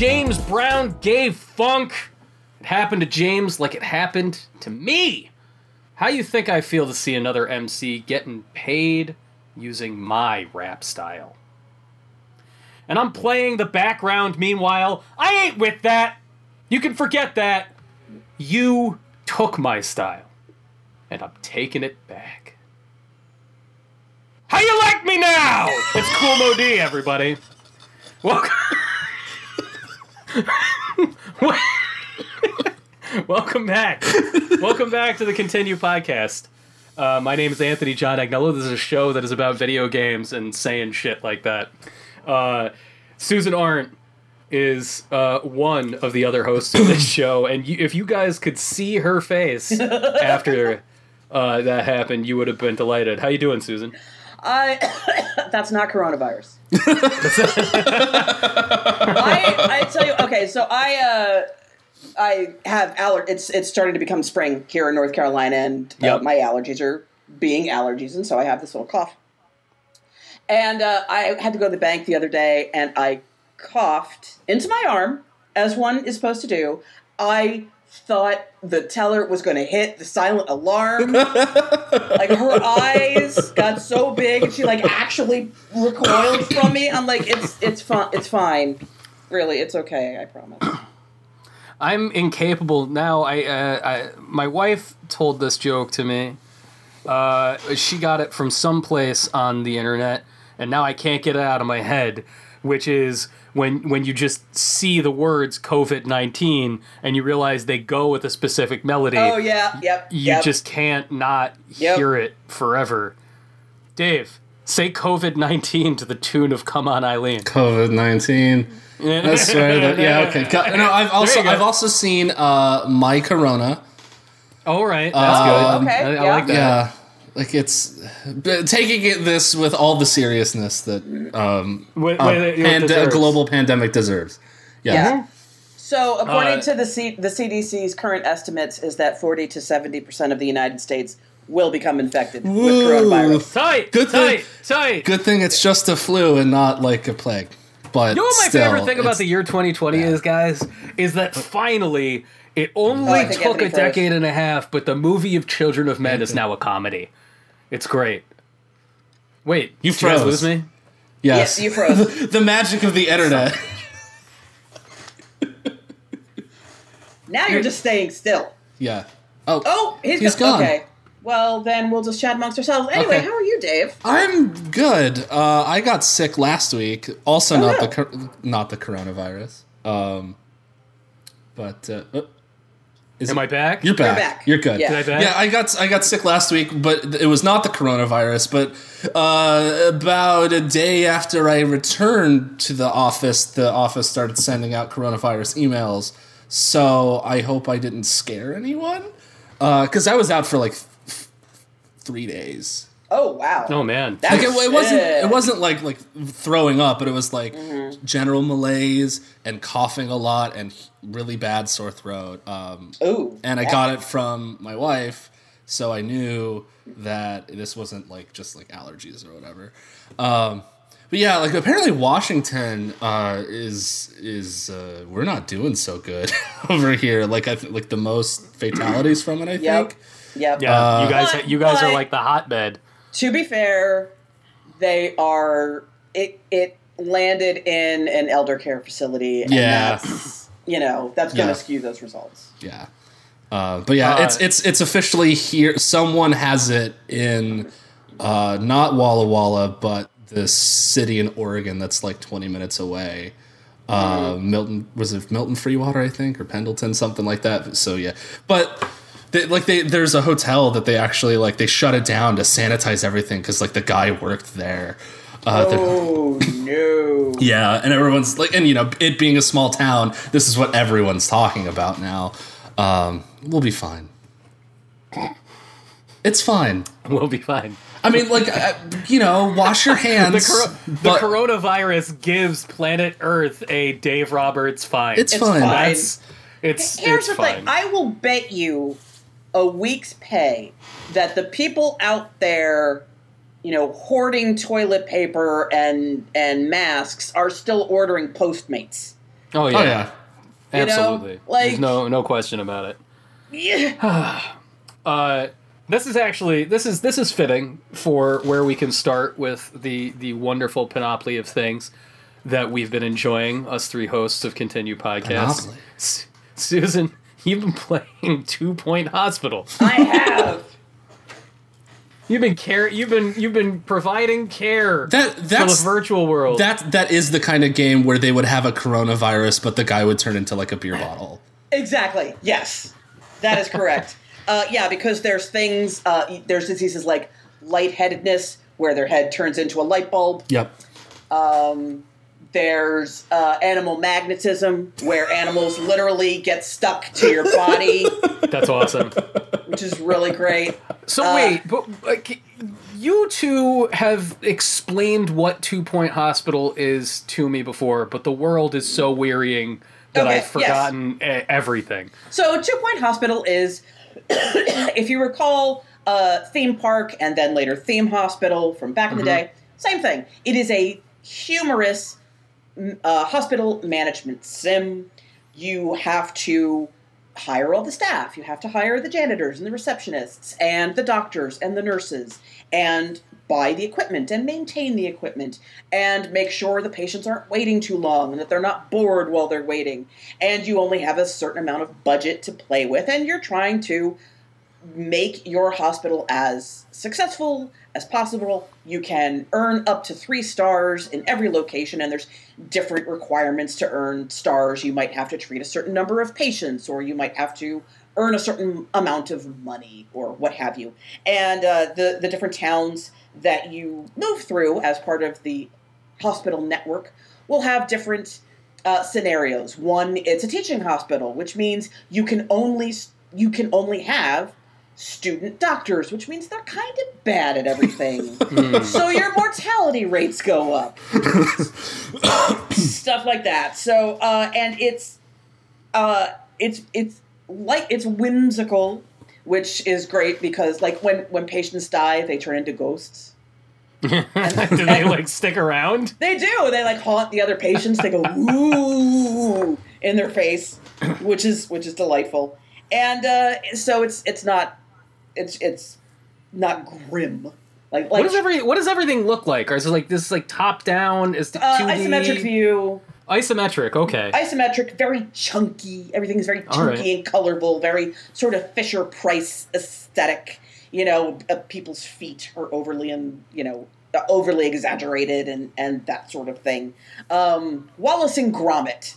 James Brown gave funk. It happened to James like it happened to me. How you think I feel to see another MC getting paid using my rap style? And I'm playing the background meanwhile. I ain't with that. You can forget that. You took my style. And I'm taking it back. How you like me now? It's Kool Moe Dee, everybody. Welcome. Welcome back. Welcome back to the Continue podcast. Uh, my name is Anthony John Agnello. This is a show that is about video games and saying shit like that. Uh, Susan Arendt is uh, one of the other hosts of this show, and you, if you guys could see her face after uh, that happened, you would have been delighted. How you doing, Susan? I that's not coronavirus. I, I tell you, okay, so I uh, I have aller. It's it's starting to become spring here in North Carolina, and uh, Yep. my allergies are being allergies, and so I have this little cough. And uh, I had to go to the bank the other day, and I coughed into my arm, as one is supposed to do. I thought the teller was going to hit the silent alarm. like her eyes got so big, and she like actually recoiled from me. I'm like, it's it's fine, it's fine. Really, it's okay. I promise. I'm incapable now. I, uh, I my wife told this joke to me. Uh, she got it from someplace on the internet, and now I can't get it out of my head. Which is when when you just see the words COVID nineteen and you realize they go with a specific melody. Oh yeah, yep. You yep. just can't not Yep. hear it forever. Dave, say COVID nineteen to the tune of "Come On, Eileen." COVID nineteen. I swear that yeah okay. No, I've also. I've also seen uh my Corona. All right, that's good. Um, Okay, I, I yeah. like that. Yeah, like it's taking it this with all the seriousness that um With- a with it- it pand- a global pandemic deserves. Yeah. Yeah. So, according Uh, to the C- the CDC's current estimates, is that 40 to 70 percent of the United States will become infected with coronavirus. Tight, Good thing- tight, tight. Good thing it's just a flu and not like a plague. But You know what my still, favorite thing about the year 2020 is, guys, is that finally it only Oh, took a froze. decade and a half, but the movie of Children of Men is now a comedy. It's great. Wait, You did you guys froze. lose me? yes, Yeah, you froze. the magic of the internet. now you're just staying still. yeah. Oh, Oh, he's, He's go- gone. Okay. Well, then we'll just chat amongst ourselves. Anyway, Okay. how are you, Dave? I'm good. Uh, I got sick last week. Also, not yeah. the cor- not the coronavirus. Um, but uh, uh, is Am it- I back? You're back. back. You're good. Yeah. Did I back? Yeah, I got I got sick last week, but it was not the coronavirus. But uh, about a day after I returned to the office, the office started sending out coronavirus emails. So I hope I didn't scare anyone, because I was out for like th- three days. Oh, wow. Oh man. That- Like it, it wasn't it wasn't like like throwing up, but it was like Mm-hmm. general malaise and coughing a lot and really bad sore throat. Um, Ooh. and I that- got it from my wife, so I knew that this wasn't like just like allergies or whatever. Um, but yeah, like apparently Washington uh, is is uh, we're not doing so good over here. Like I th- like the most fatalities from it. I Yep. think. Yep. Yeah, Uh, you guys, you guys are like the hotbed. To be fair, they are. It it landed in an elder care facility. And Yeah. That's, you know that's going to Yeah. skew those results. Yeah. Uh, but yeah, Uh, it's it's it's officially here. Someone has it in uh, not Walla Walla, but the city in Oregon that's like 20 minutes away. Uh, Milton was it Milton Freewater, I think, or Pendleton, something like that. So yeah, but they, like they there's a hotel that they actually like they shut it down to sanitize everything because like the guy worked there. Uh, Oh no! yeah, and everyone's like, and you know, it being a small town, this is what everyone's talking about now. Um, we'll be fine. It's fine. We'll be fine. I mean, like, uh, you know, wash your The, hands. cor- the coronavirus gives planet Earth a Dave Roberts fine. it's, It's fine. fine. That's it's Here's it's the fine. thing: I will bet you a week's pay that the people out there, you know, hoarding toilet paper and and masks are still ordering Postmates Oh yeah, Oh yeah. You know, absolutely. like- There's no no question about it. Yeah. Uh, this is actually this is this is fitting for where we can start with the the wonderful panoply of things that we've been enjoying. Us three hosts of Continue Podcast. Panoply. S- Susan, you've been playing Two Point Hospital. I have. You've been care. You've been you've been providing care That for that's the virtual world. that that is the kind of game where they would have a coronavirus, but the guy would turn into like a beer bottle. Exactly. Yes, that is correct. uh, yeah, because there's things. Uh, there's diseases like lightheadedness, where their head turns into a light bulb. Yep. There's uh, animal magnetism, where animals literally get stuck to your body, That's awesome. which is really great. So Uh, wait, but like, you two have explained what Two Point Hospital is to me before, but the world is so wearying that Okay, I've forgotten e- everything. So, Two Point Hospital is, if you recall, uh, theme park and then later theme hospital from back in the day. Same thing. It is a humorous m- uh, hospital management sim. You have to hire all the staff. You have to hire the janitors and the receptionists and the doctors and the nurses and buy the equipment and maintain the equipment and make sure the patients aren't waiting too long and that they're not bored while they're waiting. And you only have a certain amount of budget to play with and you're trying to make your hospital as successful as possible. You can earn up to three stars in every location, and there's different requirements to earn stars. You might have to treat a certain number of patients, or you might have to earn a certain amount of money, or what have you. And uh, the the different towns that you move through as part of the hospital network will have different uh, scenarios. One, it's a teaching hospital, which means you can only you can only have student doctors, which means they're kind of bad at everything. so your mortality rates go up. Stuff like that. So uh, and it's uh, it's it's like it's whimsical, which is great because like when when patients die, they turn into ghosts. Do they like stick around? They do. They like haunt the other patients. They go ooh in their face, which is which is delightful. And uh, so it's it's not it's it's not grim. Like like What does every What does everything look like? Or is it like this like top down? Is it uh, 2D? isometric view, Isometric. Okay. isometric, very chunky. Everything is very chunky right. and colorful. Very sort of Fisher Price aesthetic. You know, uh, people's feet are overly and you know overly exaggerated and and that sort of thing. Um, Wallace and Gromit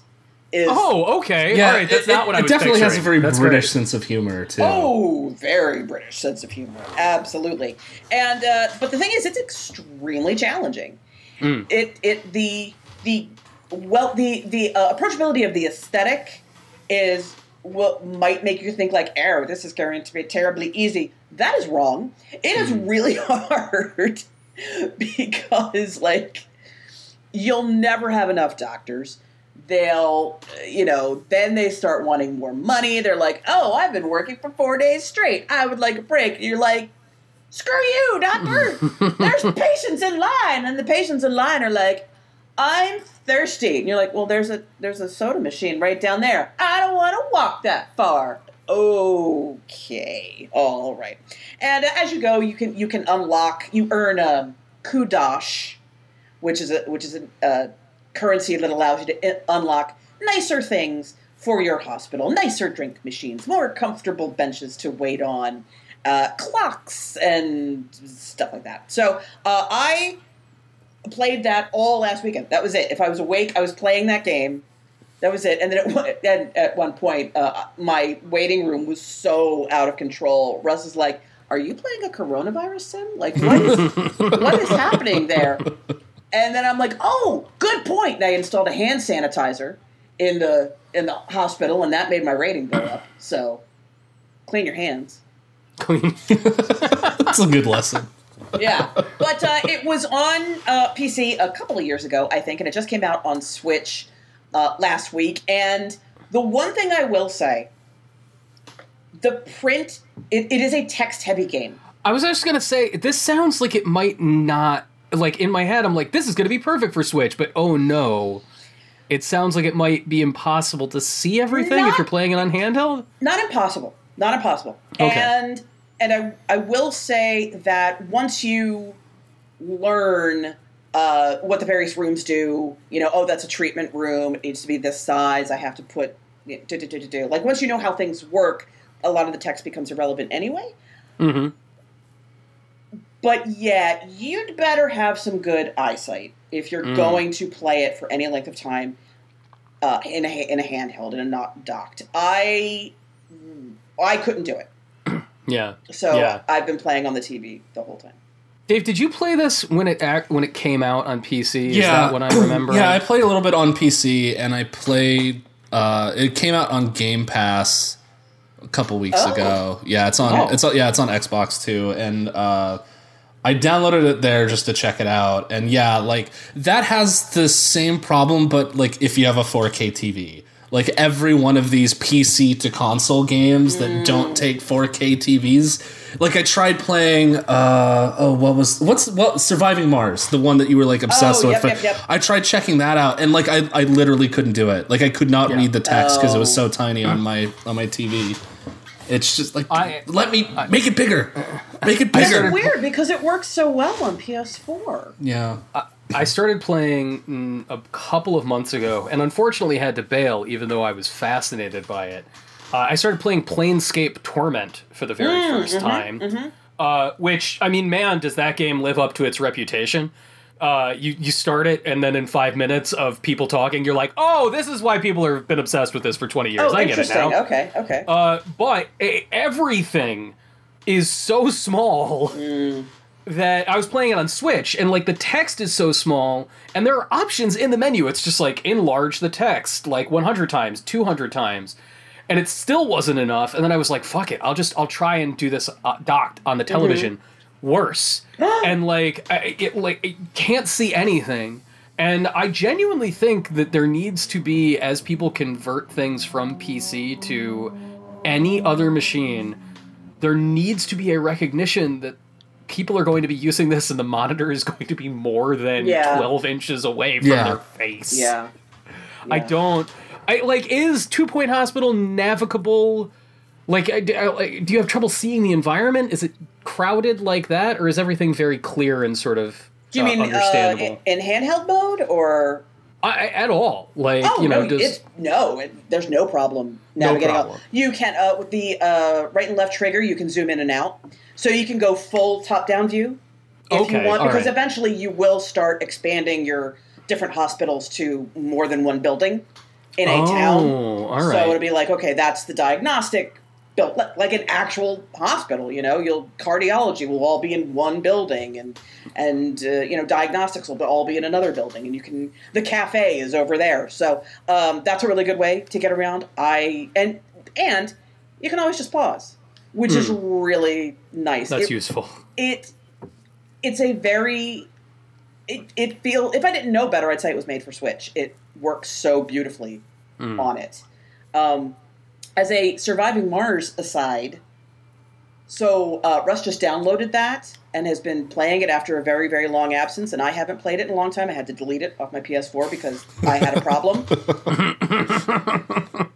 is oh, okay. All right. That's it, not what it I was it definitely has a very That's British great. sense of humor too. Oh, very British sense of humor, absolutely. And uh, but the thing is, it's extremely challenging. Mm. It it the the well the the uh, approachability of the aesthetic is what might make you think like, "Oh, this is going to be terribly easy." That is wrong. It is really hard because like you'll never have enough doctors. They'll, you know, then they start wanting more money. They're like, oh, I've been working for four days straight. I would like a break. You're like, screw you, doctor. There's patients in line. And the patients in line are like, I'm thirsty. And you're like, well, there's a there's a soda machine right down there. I don't want to walk that far. Okay, all right. And as you go, you can you can unlock. You earn a kudosh, which is a which is a, a uh, currency that allows you to unlock nicer things for your hospital, nicer drink machines, more comfortable benches to wait on, uh, clocks and stuff like that. So uh, I played that all last weekend. That was it. If I was awake, I was playing that game. That was it. And then at, one- at, at one point, uh, my waiting room was so out of control. Russ is like, "Are you playing a coronavirus sim? Like, what is what is happening there?" And then I'm like, "Oh, good point." And I installed a hand sanitizer in the in the hospital, and that made my rating go up. So, clean your hands. Clean. That's a good lesson. yeah, but uh, it was on uh, PC a couple of years ago, I think, and it just came out on Switch uh, last week. And the one thing I will say, the print, it, it is a text-heavy game. I was just gonna say this sounds like it might not. Like in my head, I'm like, this is gonna be perfect for Switch, but oh no. it sounds like it might be impossible to see everything if you're playing it on handheld. not impossible not impossible Okay. and and I, I will say that once you learn uh, what the various rooms do you know oh that's a treatment room it needs to be this size i have to put do, do, do, do, do. like once you know how things work a lot of the text becomes irrelevant anyway Mm-hmm. But yeah you'd better have some good eyesight if you're Mm. going to play it for any length of time uh, in a in a handheld and not docked i i couldn't do it Yeah. So Yeah. I've been playing on the TV the whole time. Dave, did you play this when it act, when it came out on PC? Is Yeah. that what I remember? Yeah, I played a little bit on PC, and I played. Uh, it came out on Game Pass a couple weeks Oh. ago. Yeah, it's on. Oh. It's yeah, it's on Xbox too, and uh, I downloaded it there just to check it out. And yeah, like that has the same problem, but like if you have a 4K TV. Like every one of these PC to console games that don't take 4K TVs. Like I tried playing uh oh what was what's what Surviving Mars, the one that you were like obsessed Oh, with. yep, yep, yep. I tried checking that out, and like I, I literally couldn't do it. Like I could not read the text because it was Oh. so tiny on my on my TV. It's just like I- let me make it bigger, make it bigger. started- Weird because it works so well on PS4. yeah, I started playing mm, a couple of months ago, and unfortunately had to bail, even though I was fascinated by it. Uh, I started playing Planescape Torment for the very Mm, 1st mm-hmm, time, Uh, which I mean, man, does that game live up to its reputation? Uh, you you start it, and then in five minutes of people talking, you're like, "Oh, this is why people have been obsessed with this for 20 years." Oh, I get it now. Okay, okay. Uh, but a- everything is so small that I was playing it on Switch, and like the text is so small, and there are options in the menu. It's just like enlarge the text like 100 times, 200 times, and it still wasn't enough. And then I was like, "Fuck it, I'll just I'll try and do this uh, docked on the television." Worse, and like I, it like it can't see anything. And I genuinely think that there needs to be, as people convert things from PC to any other machine, there needs to be a recognition that people are going to be using this and the monitor is going to be more than Yeah. 12 inches away from Yeah. their face. yeah. I don't. I like is Two Point Hospital navigable? Like, do, I- like, do you have trouble seeing the environment? Is it crowded like that, or is everything very clear and sort of Do you uh, mean uh, understandable? in, in handheld mode or? I, at all? Like, Oh you know, no, does it's no. It, there's no problem navigating. problem. Out. You can uh, with the uh, right and left trigger. You can zoom in and out, so you can go full top down view if Okay, you want. Because right. eventually you will start expanding your different hospitals to more than one building in a oh, town. So it'll be like, okay, that's the diagnostic built li- like an actual hospital. You know, you'll cardiology will all be in one building, and and uh, you know diagnostics will all be in another building, and you can the cafe is over there. So um, that's a really good way to get around. I and and you can always just pause, which is really nice. That's It- useful. it it's a very it, it feel if I didn't know better, I'd say it was made for Switch. It works so beautifully on it. Um, as a surviving Mars aside, so uh, Russ just downloaded that and has been playing it after a very very long absence, and I haven't played it in a long time. I had to delete it off my PS4 because I had a problem.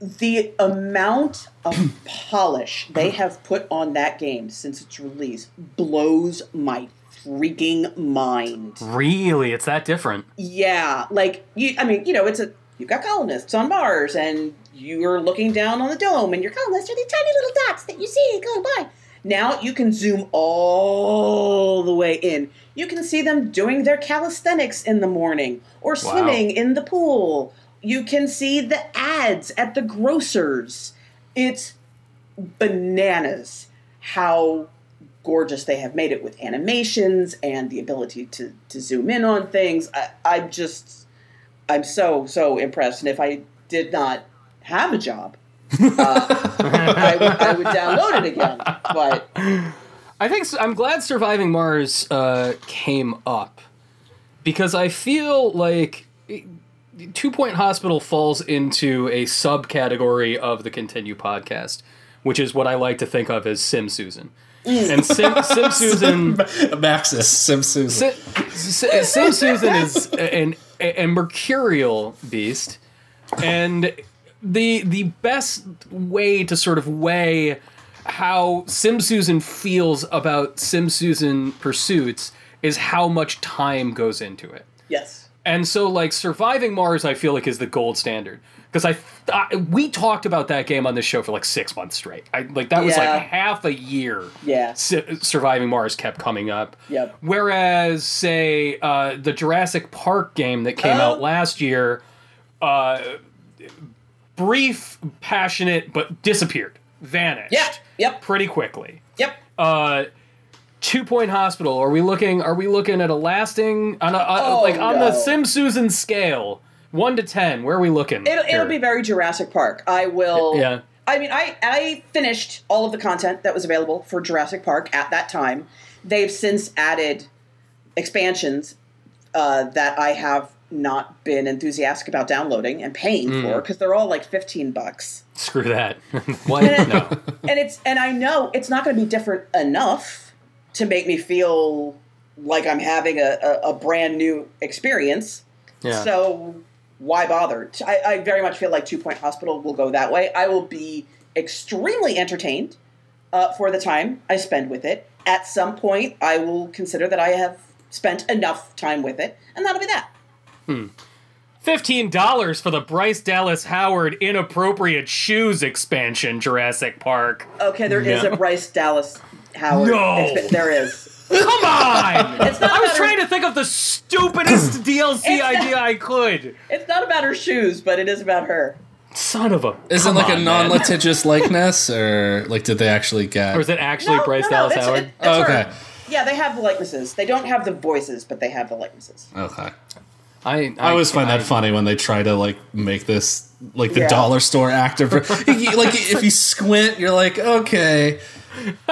the amount of polish they have put on that game since its release blows my freaking mind. Really, it's that different. Yeah, like you. I mean, you know, it's a you've got colonists on Mars, and you're looking down on the dome, and your colonists are the tiny little dots that you see going by. Now you can zoom all the way in. You can see them doing their calisthenics in the morning or swimming in the pool. You can see the ads at the grocers. It's bananas how gorgeous they have made it with animations and the ability to, to zoom in on things. I, I'm just, I'm so, so impressed. And if I did not have a job, uh, I, would, download it again. But I think I'm glad Surviving Mars uh, came up because I feel like it- Two Point Hospital falls into a subcategory of the Continue podcast, which is what I like to think of as Sim Susan. And Sim, Sim Susan, Maxis Sim Susan. Sim, Sim Susan is an a, a mercurial beast, and the the best way to sort of weigh how Sim Susan feels about Sim Susan pursuits is how much time goes into it. Yes. And so, like, surviving Mars, I feel like is the gold standard because I, I we talked about that game on this show for like six months straight. I like that was Yeah. like half a year. Yeah. Su- surviving Mars kept coming up. Yep. Whereas, say, uh, the Jurassic Park game that came Oh. out last year, uh, brief, passionate, but disappeared, vanished. Yeah. Yep. Pretty quickly. Yep. Uh, Two Point Hospital. Are we looking? Are we looking at a lasting on a, a- Oh, like on the no. Sim Susan scale, one to ten? Where are we looking? It'll, it'll be very Jurassic Park. I will. Yeah. I mean, I I finished all of the content that was available for Jurassic Park at that time. They've since added expansions uh, that I have not been enthusiastic about downloading and paying Hmm. for because they're all like fifteen bucks. Screw that. what? no. and it's and I know it's not going to be different enough to make me feel like I'm having a, a, a brand new experience. Yeah. So why bother? I, I very much feel like Two Point Hospital will go that way. I will be extremely entertained uh, for the time I spend with it. At some point, I will consider that I have spent enough time with it, and that'll be that. Hmm. Fifteen dollars for the Bryce Dallas Howard inappropriate shoes expansion, Jurassic Park. Okay, there is No. a Bryce Dallas Howard. No. exp- there is. Come on! It's not I was about trying to think of the stupidest DLC not- idea I could. It's not about her shoes, but it is about her. Son of a. Is it like on, a non-litigious likeness, or like did they actually get? Or is it actually No, Bryce no, no, Dallas it's- Howard? it- it's Oh, her. okay. Yeah, they have the likenesses. They don't have the voices, but they have the likenesses. Okay. I, I always find that funny when they try to like make this like the Yeah. dollar store actor. Like if you squint, you're like, okay,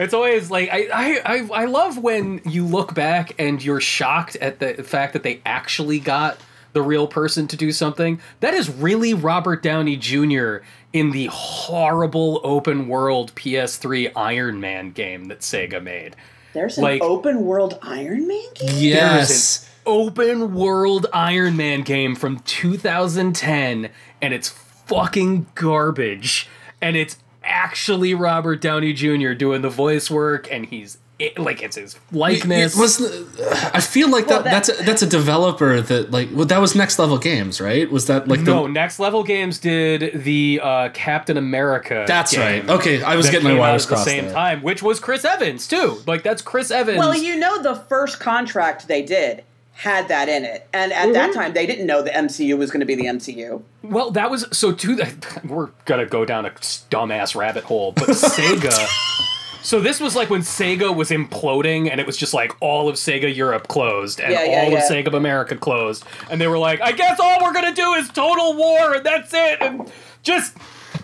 It's always like I, I I I love when you look back and you're shocked at the fact that they actually got the real person to do something. That is really Robert Downey Jr. in the horrible open world PS3 Iron Man game that Sega made. There's an Like- open world Iron Man game. yes. Open world Iron Man game from 2010 and it's fucking garbage and it's actually Robert Downey Jr. doing the voice work and he's it, like it's his likeness. Was the, I feel like Well, that, that's a, that's a developer that like well, that was next level games, right? Was that like no, the Next Level Games did the uh, Captain America. That's game right. Okay, I was getting my came out wires at the same there. time, which was Chris Evans too. Like that's Chris Evans. Well, you know, the first contract they did had that in it, and at Mm-hmm. that time they didn't know the MCU was going to be the MCU. Well, that was so too. We're gonna go down a dumbass rabbit hole, but Sega. So this was like when Sega was imploding, and it was just like all of Sega Europe closed, and Yeah, yeah, all yeah. of Sega America closed, and they were like, "I guess all we're gonna do is total war, and that's it, and just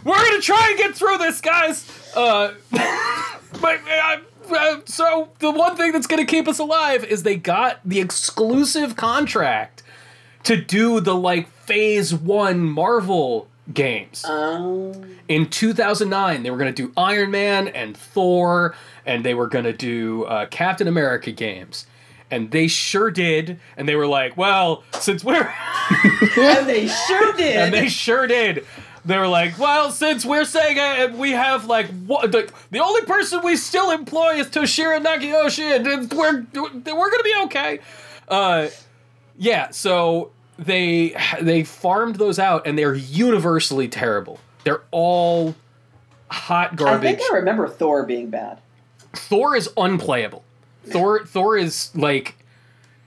we're gonna try and get through this, guys." Uh, but uh, uh, so the one thing that's gonna keep us alive is they got the exclusive contract to do the like phase one Marvel games. Um, In 2009, they were going to do Iron Man and Thor, and they were going to do uh, Captain America games. And they sure did. And they were like, well, since we're. and they sure did. and they sure did. They were like, well, since we're Sega and we have like what the, the only person we still employ is Toshihiro Nagoshi, and we're we're gonna be okay. Uh, yeah, so they they farmed those out, and they're universally terrible. They're all hot garbage. I think I remember Thor being bad. Thor is unplayable. Thor Thor is like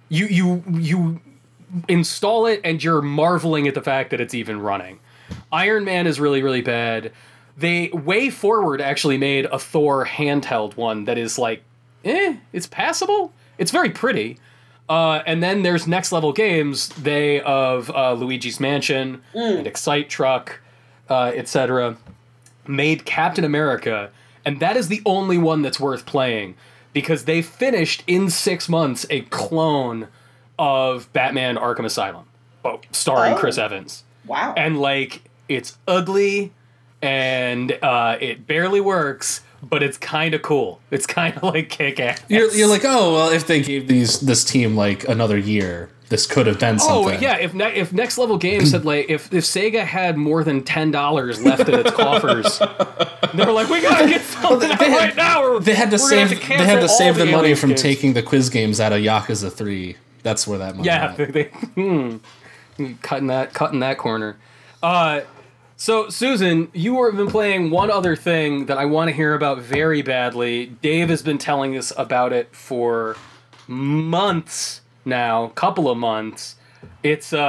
you you you install it and you're marveling at the fact that it's even running. Iron Man is really really bad. They WayForward actually made a Thor handheld one that is like eh, it's passable. It's very pretty. Uh, and then there's next level games. They of uh, Luigi's Mansion and Excite Truck, uh, etc. Made Captain America, and that is the only one that's worth playing because they finished in six months a clone of Batman Arkham Asylum, oh, starring Oh. Chris Evans, Wow. and like it's ugly and uh, it barely works, but it's kind of cool. It's kind of like kick ass. You're, you're like, oh well, if they gave these this team like another year, this could have been Oh something. yeah, if ne- if Next Level Games had like if if Sega had more than ten dollars left in its coffers, they were like, we gotta get something out they had- right now. or They had to save. have they had to save all the money from games." taking the quiz games out of Yakuza Three. That's where that money. Yeah, went. they, they hmm, cutting that cutting that corner. Uh, so Susan, you have been playing one other thing that I want to hear about very badly. Dave has been telling us about it for months now, couple of months. It's a,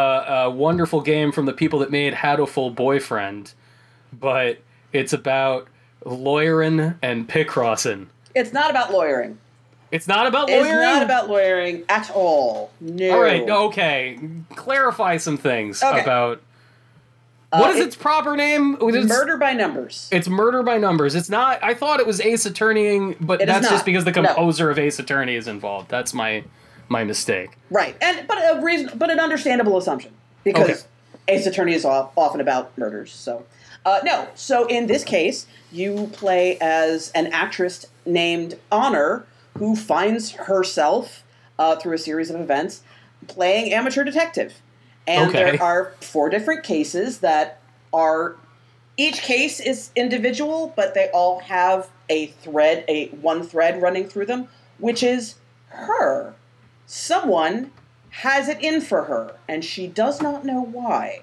a wonderful game from the people that made Hatoful Boyfriend, but it's about lawyering and picrossing. It's not about lawyering. It's not about lawyering. It's not about lawyering at all. No. All right, okay. Clarify some things Okay. about what is Uh, it- its proper name? It's, Murder by numbers. It's murder by numbers. It's not. I thought it was Ace Attorneying, but It is that's just because the No. composer of Ace Attorney is involved. That's my my mistake. Right, and but a reason, but an understandable assumption because Okay. Ace Attorney is off, often about murders. So, uh, no. So in this case, you play as an actress named Honor who finds herself uh, through a series of events playing amateur detective, and Okay. there are four different cases that are each case is individual, but they all have a thread, a one thread running through them, which is her. Someone has it in for her, and she does not know why.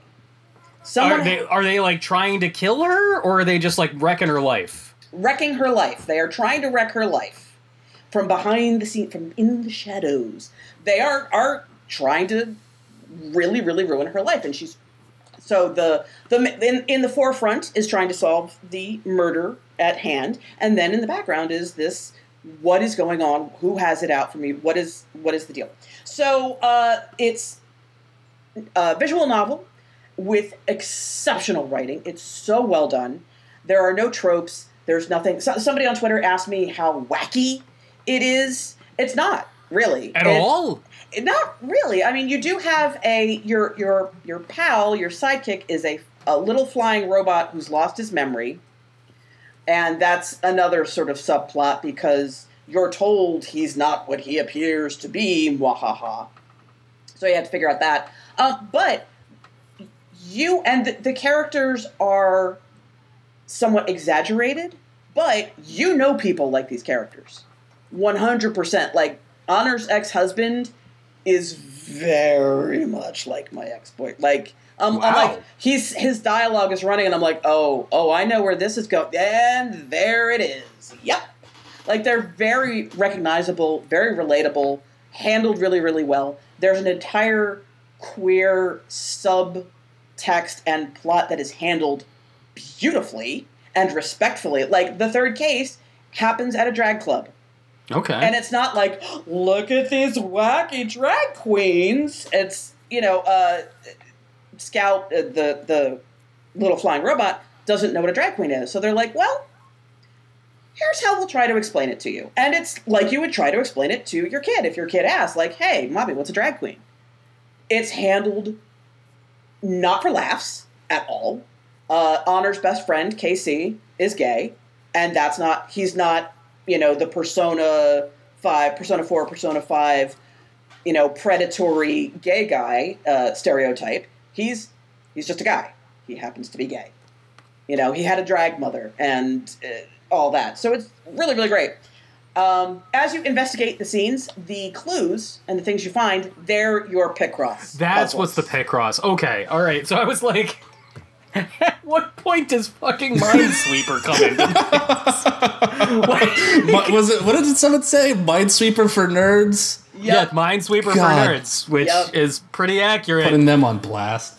Someone Are they are they like trying to kill her, or are they just like wrecking her life? wrecking her life. They are trying to wreck her life from behind the scene, from in the shadows. They are are trying to really, really ruin her life, and she's so the the in, in the forefront is trying to solve the murder at hand, and then in the background is this what is going on? Who has it out for me? What is what is the deal? So uh, it's a visual novel with exceptional writing. It's so well done. There are no tropes. There's nothing. So, somebody on Twitter asked me how wacky it is. It's not really At all? Not really. I mean, you do have a your your your pal, your sidekick is a a little flying robot who's lost his memory, and that's another sort of subplot because you're told he's not what he appears to be. Wahaha. So you have to figure out that. Um, but you and the, the characters are somewhat exaggerated, but you know people like these characters. 100%. Like, Honor's ex husband is very much like my ex boy. Like, um, I'm like, he's his dialogue is running, and I'm like, oh, oh, I know where this is going. And there it is. Yep. Like, they're very recognizable, very relatable, handled really, really well. There's an entire queer subtext and plot that is handled beautifully and respectfully. Like the third case happens at a drag club. Okay. And it's not like, look at these wacky drag queens. It's, you know, uh, Scout, uh, the, the little flying robot, doesn't know what a drag queen is. So they're like, well, here's how we'll try to explain it to you. And it's like you would try to explain it to your kid if your kid asked, like, hey, mommy, what's a drag queen? It's handled not for laughs at all. Uh, Honor's best friend, KC, is gay, and that's not, he's not, you know, the Persona 5, Persona 4, Persona 5, you know, predatory gay guy uh, stereotype. He's, he's just a guy. He happens to be gay. You know, he had a drag mother and uh, all that. So it's really, really great. Um, as you investigate the scenes, the clues and the things you find, they're your Picross. That's puzzles. what's the Picross. Okay, all right. So I was like, at what point does fucking Minesweeper come in? like, Mi- was it? What did someone say? Minesweeper for nerds. yeah, Yep. Minesweeper God. for nerds, which Yep. is pretty accurate. Putting them on blast.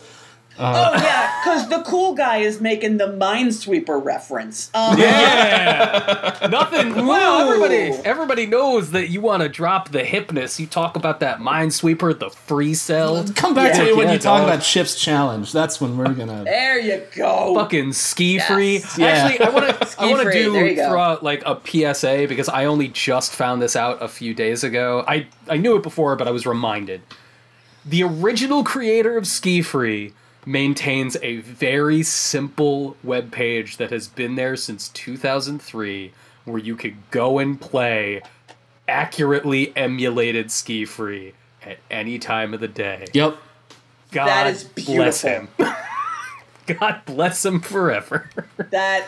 Oh yeah, because the cool guy is making the Minesweeper reference. Um, Yeah, nothing. Well, Ooh. everybody, everybody knows that you want to drop the hipness. You talk about that Minesweeper, the free cell, Come back Yeah. to me when Yeah, you talk dog. about Chips Challenge. That's when we're gonna. There you go. fucking ski free. Yeah. Actually, I want to. I want to free, there you do throw out like a PSA because I only just found this out a few days ago. I I knew it before, but I was reminded. The original creator of Ski Free maintains a very simple web page that has been there since 2003 where you could go and play accurately emulated Ski Free at any time of the day. Yep. God That is bless him. God bless him forever. That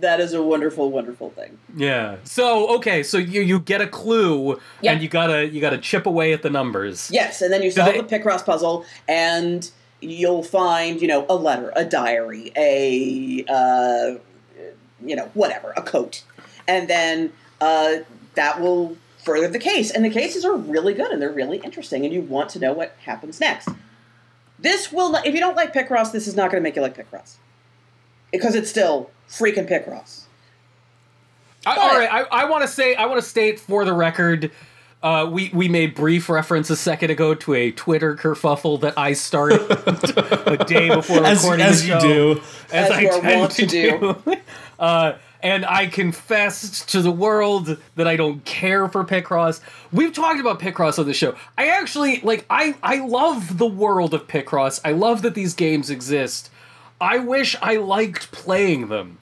that is a wonderful, wonderful thing. yeah. So okay, so you you get a clue Yeah. and you gotta you gotta chip away at the numbers. Yes, and then you solve they- the Picross puzzle, and you'll find, you know, a letter, a diary, a, uh, you know, whatever, a coat, and then uh, that will further the case. And the cases are really good and they're really interesting, and you want to know what happens next. This will, not, if you don't like Picross, this is not going to make you like Picross because it's still freaking Picross. I, all right, I, I want to say I want to state for the record. Uh, we we made brief reference a second ago to a Twitter kerfuffle that I started a day before As, recording as the you show. do. As I you are tend wont to do. uh, and I confessed to the world that I don't care for Picross. We've talked about Picross on the show. I actually like. I I love the world of Picross. I love that these games exist. I wish I liked playing them,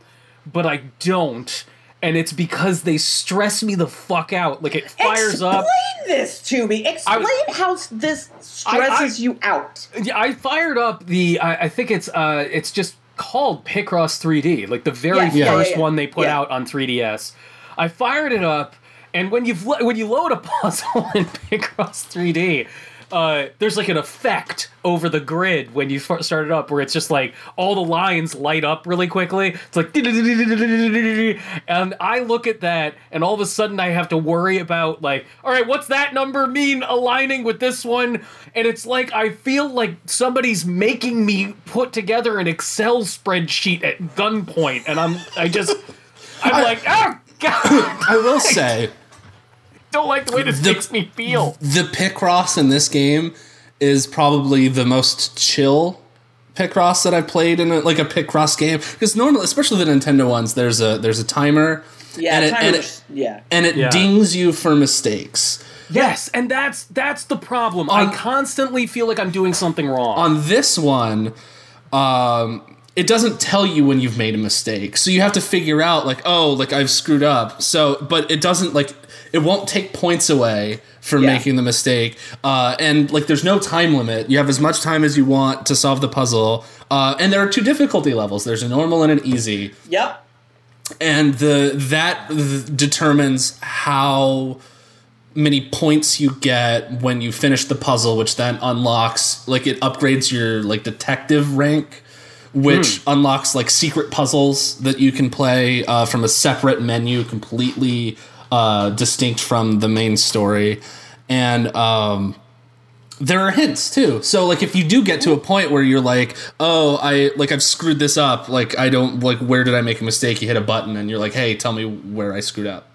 but I don't. And it's because they stress me the fuck out. Like it fires Explain up. Explain this to me. Explain how this stresses you out. Yeah, I fired up the. I, I think it's uh, it's just called Picross 3D, like the very Yeah, yeah, first yeah, one they put out on 3DS. I fired it up, and when you when you load a puzzle in Picross 3D. Uh, there's like an effect over the grid when you start it up where it's just like all the lines light up really quickly. It's like, and I look at that, and all of a sudden I have to worry about like, all right, what's that number mean aligning with this one? And it's like I feel like somebody's making me put together an Excel spreadsheet at gunpoint, and I'm I just I'm like, oh god, I will say, don't like the way this The- makes me feel. the Picross in this game is probably the most chill Picross that I've played in a, like a Picross game. Because normally, especially the Nintendo ones, there's a there's a timer. Yeah, and it, and it, yeah. and it Yeah. dings you for mistakes. Yes, and that's that's the problem. I constantly feel like I'm doing something wrong. On this one, um, it doesn't tell you when you've made a mistake, so you have to figure out like, oh, like I've screwed up. So, but it doesn't like it won't take points away for Yeah. making the mistake, uh, and like there's no time limit. You have as much time as you want to solve the puzzle, uh, and there are two difficulty levels. There's a normal and an easy Yep. and the that th- determines how many points you get when you finish the puzzle which then unlocks like it upgrades your like detective rank which unlocks like secret puzzles that you can play uh, from a separate menu completely uh, distinct from the main story and um, there are hints too. So like if you do get to a point where you're like, "Oh, I like I've screwed this up. Like I don't like where did I make a mistake?" You hit a button and you're like, "Hey, tell me where I screwed up."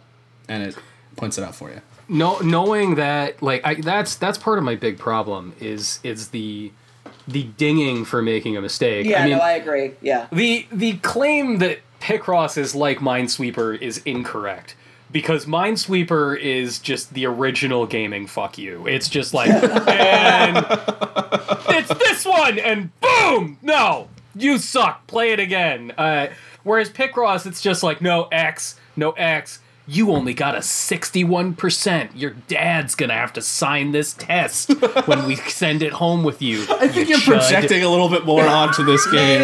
And it points it out for you. no, knowing that, like, I, that's that's part of my big problem is is the the dinging for making a mistake. Yeah, I mean, no, I agree. Yeah. the the claim that Picross is like Minesweeper is incorrect because Minesweeper is just the original gaming fuck you. It's just like and it's this one and boom, no, you suck. Play it again. Uh, whereas Picross, it's just like no X, no X. You only got a 61%. Your dad's gonna have to sign this test when we send it home with you. I think you you're chud. projecting a little bit more onto this game.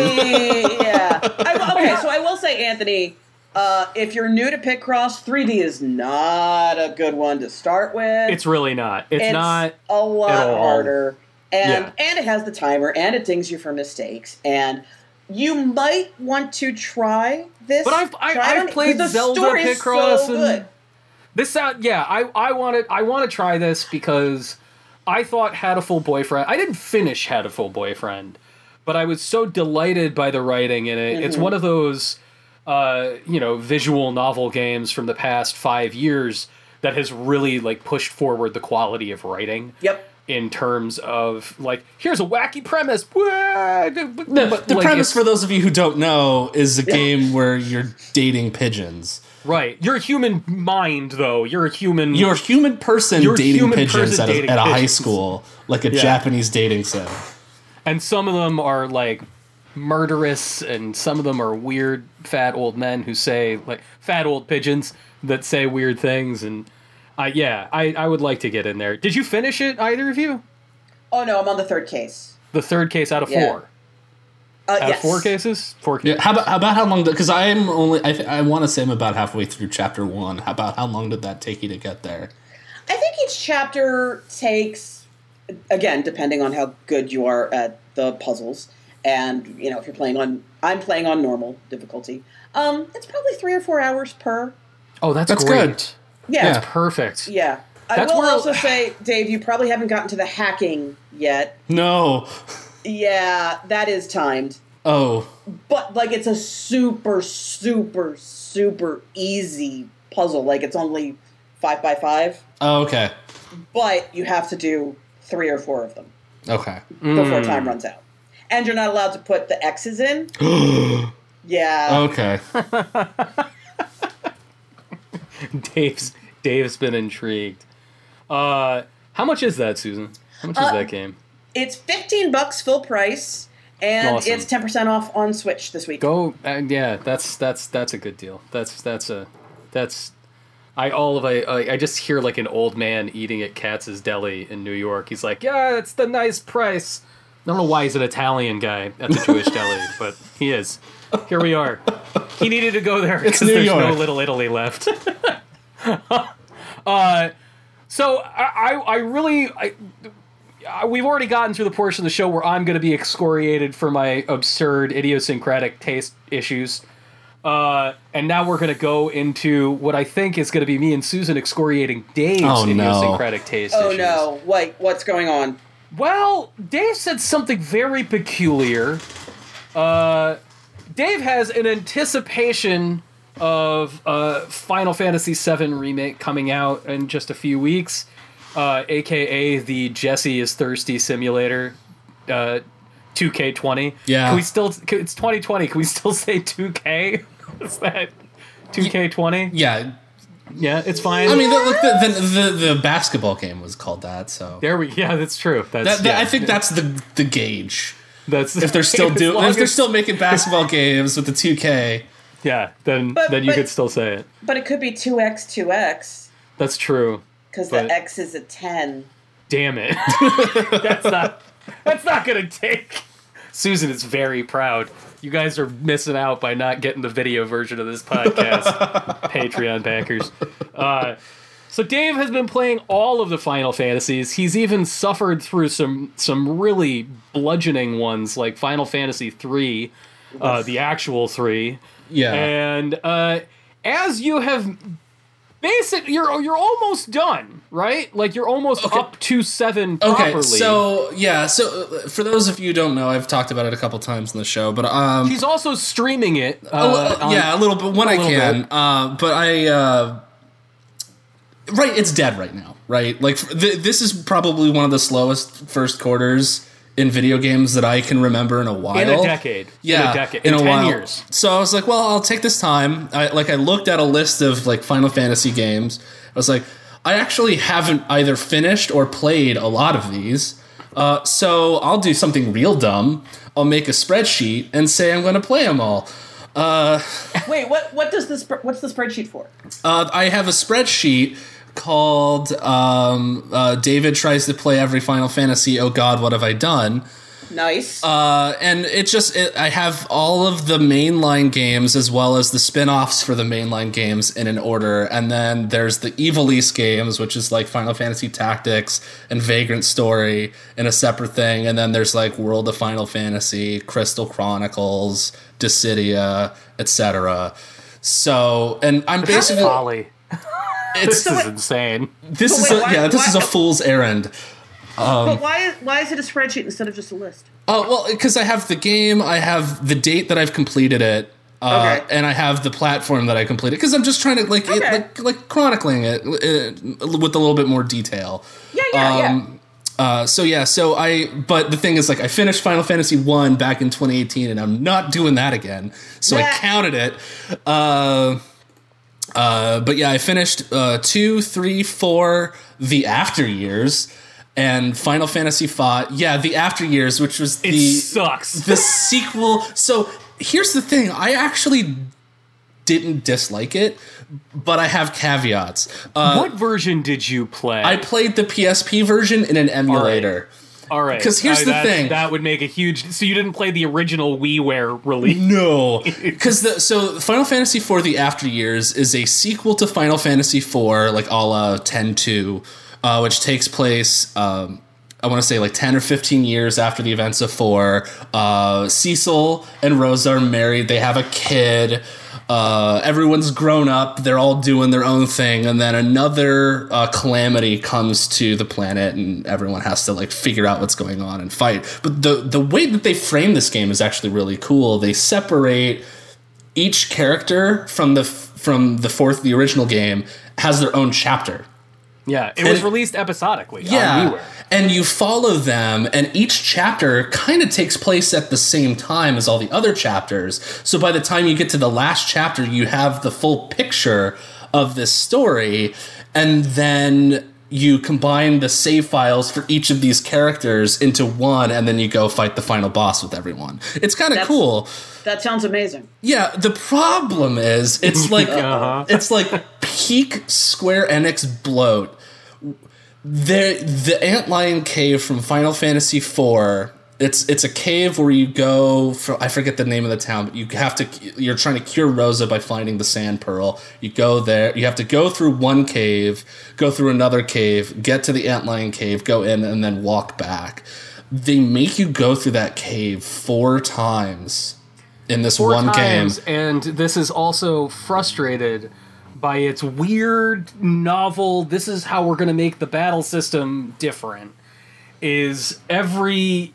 yeah. I, okay, so I will say, Anthony, uh, if you're new to Picross, 3D is not a good one to start with. It's really not. It's, not. a lot at all. harder, and Yeah. and it has the timer, and it dings you for mistakes, and you might want to try this. But I've- I- I've it on- played Zelda Picross so and- good. This sound. Yeah, I I wanted. I want to try this because I thought Hatoful Boyfriend. I didn't finish Hatoful Boyfriend, but I was so delighted by the writing in it. It's Mm-hmm. one of those, uh, you know, visual novel games from the past five years that has really like pushed forward the quality of writing. Yep. In terms of like, here's a wacky premise. The, The, the premise for those of you who don't know is a game where you're dating pigeons. right, you're a human mind though. You're a human. You're a human person dating human pigeons person at a, at a high school, like a Yeah. Japanese dating sim. and some of them are like murderous and some of them are weird fat old men who say like fat old pigeons that say weird things and I yeah, I, I would like to get in there. Did you finish it, either of you? Oh no, I'm on the third case. The third case out of Yeah. four. Uh, Out yes. of four cases? Four cases. Yeah, how about how about how long? Because I am only I, th- I want to say I'm about halfway through chapter one. How about how long did that take you to get there? I think each chapter takes, again, depending on how good you are at the puzzles, and you know if you're playing on, I'm playing on normal difficulty. Um, it's probably three or four hours per. Oh, that's, That's great. good. Yeah, perfect. yeah. Perfect. I That's will where- also say, Dave, you probably haven't gotten to the hacking yet. No. Yeah, that is timed, Oh. but like it's a super, super, super easy puzzle. Like it's only five by five, Oh, okay. but you have to do three or four of them. Okay. before Mm. time runs out. And you're not allowed to put the X's in. Yeah. okay. Dave's Dave's been intrigued. Uh, how much is that, Susan? How much is Uh, that game? It's 15 bucks full price and Awesome. it's 10% off on Switch this week. Go. Uh, yeah, that's that's that's a good deal. That's that's a that's. I all of I I I just hear like an old man eating at Katz's Deli in New York. He's like, yeah, it's the nice price. I don't know why he's an Italian guy at the Jewish deli, but he is. Here we are. He needed to go there because New there's no Little Italy left. uh, so I, I, I really, I, I- we've already gotten through the portion of the show where I'm going to be excoriated for my absurd, idiosyncratic taste issues. Uh, and now we're going to go into what I think is going to be me and Susan excoriating Dave's Oh, no. idiosyncratic taste issues. oh issues. no. Wait, what's going on? Well, Dave said something very peculiar. Uh, Dave has an anticipation of uh, Final Fantasy VII remake coming out in just a few weeks, uh, aka the Jesse is thirsty simulator, uh, 2K20. Yeah. Can we still? can- It's 2020. Can we still say 2K? Is that 2K20? Yeah. Yeah, it's fine. I mean, the, look, the, the, the, the basketball game was called that, so. there we. Yeah, that's true. That's. That, that- yeah, I think that's the the gauge. that's If they're still doing, if they're still making basketball games with the 2K, Yeah, then But- then you but- could still say it. But it could be 2x, 2x, That's true. because the X is a 10. Damn it. that's not that's not gonna take. Susan is very proud. You guys are missing out by not getting the video version of this podcast. Patreon backers. Uh, so Dave has been playing all of the Final Fantasies. He's even suffered through some some really bludgeoning ones like Final Fantasy three, uh, the actual three. Yeah. And uh, as you have basic, you're you're almost done, right? Like you're almost Okay. up to seven Okay, so yeah, so uh, for those of you who don't know, I've talked about it a couple times in the show, but um, he's also streaming it. a li- Uh, on- yeah, a little bit when I can. Uh, but I, uh, right, it's dead right now, right? Like th- this is probably one of the slowest first quarters in video games that I can remember in a while. in a decade. Yeah, in a decade. In, a ten while. years. So I was like, well, I'll take this time. I like I looked at a list of like Final Fantasy games. I was like, I actually haven't either finished or played a lot of these. Uh, so I'll do something real dumb. I'll make a spreadsheet and say I'm going to play them all. Wait, what? What does this? What's the spreadsheet for? Uh, I have a spreadsheet called um, uh, David tries to play every Final Fantasy. Oh God, what have I done? Nice. Uh, and it just it, I have all of the mainline games as well as the spin-offs for the mainline games in an order, and then there's the Ivalice games, which is like Final Fantasy Tactics and Vagrant Story in a separate thing, and then there's like World of Final Fantasy, Crystal Chronicles, Dissidia, etc. So, and I'm basically Folly. it's This is insane. this is wait, a, why- yeah this is a fool's errand. but why? Why is it a spreadsheet instead of just a list? Oh well, because I have the game, I have the date that I've completed it, uh, Okay. and I have the platform that I completed. Because I'm just trying to like it, like like chronicling it uh, with a little bit more detail. Yeah, yeah, yeah. Um, Uh, so yeah, so I but the thing is like I finished Final Fantasy one back in 2018, and I'm not doing that again. So I counted it. Uh, uh, but yeah, I finished uh, two, three, four, the after years, and Final Fantasy fought. Yeah, the after years, which was It the sucks. the sequel. So here's the thing: I actually didn't dislike it, but I have caveats. Uh, what version did you play? I played the PSP version in an emulator. All right. 'Cause here's Uh, the that- thing. That would make a huge. So you didn't play the original WiiWare release? No, because the so Final Fantasy IV: The After Years is a sequel to Final Fantasy IV, like a la 10-2, uh, which takes place. Um, I want to say like ten or fifteen years after the events of four. Uh, Cecil and Rosa are married. They have a kid. Uh, everyone's grown up. They're all doing their own thing, and then another uh, calamity comes to the planet, and everyone has to like figure out what's going on and fight. But the the way that they frame this game is actually really cool. They separate each character from the from the fourth the original game has their own chapter. Yeah, it was released episodically Yeah. WiiWare. And you follow them, and each chapter kind of takes place at the same time as all the other chapters. So by the time you get to the last chapter, you have the full picture of this story, and then you combine the save files for each of these characters into one, and then you go fight the final boss with everyone. It's kind of cool. That sounds amazing. Yeah, the problem is it's like Uh-huh. it's like peak Square Enix bloat. The the Antlion Cave from Final Fantasy IV. It's it's a cave where you go for I forget the name of the town, but you have to you're trying to cure Rosa by finding the sand pearl. You go there, you have to go through one cave, go through another cave, get to the Antlion Cave, go in and then walk back. They make you go through that cave four times in this Four one times, game. and this is also frustrated by its weird, novel. This is how we're going to make the battle system different. Is every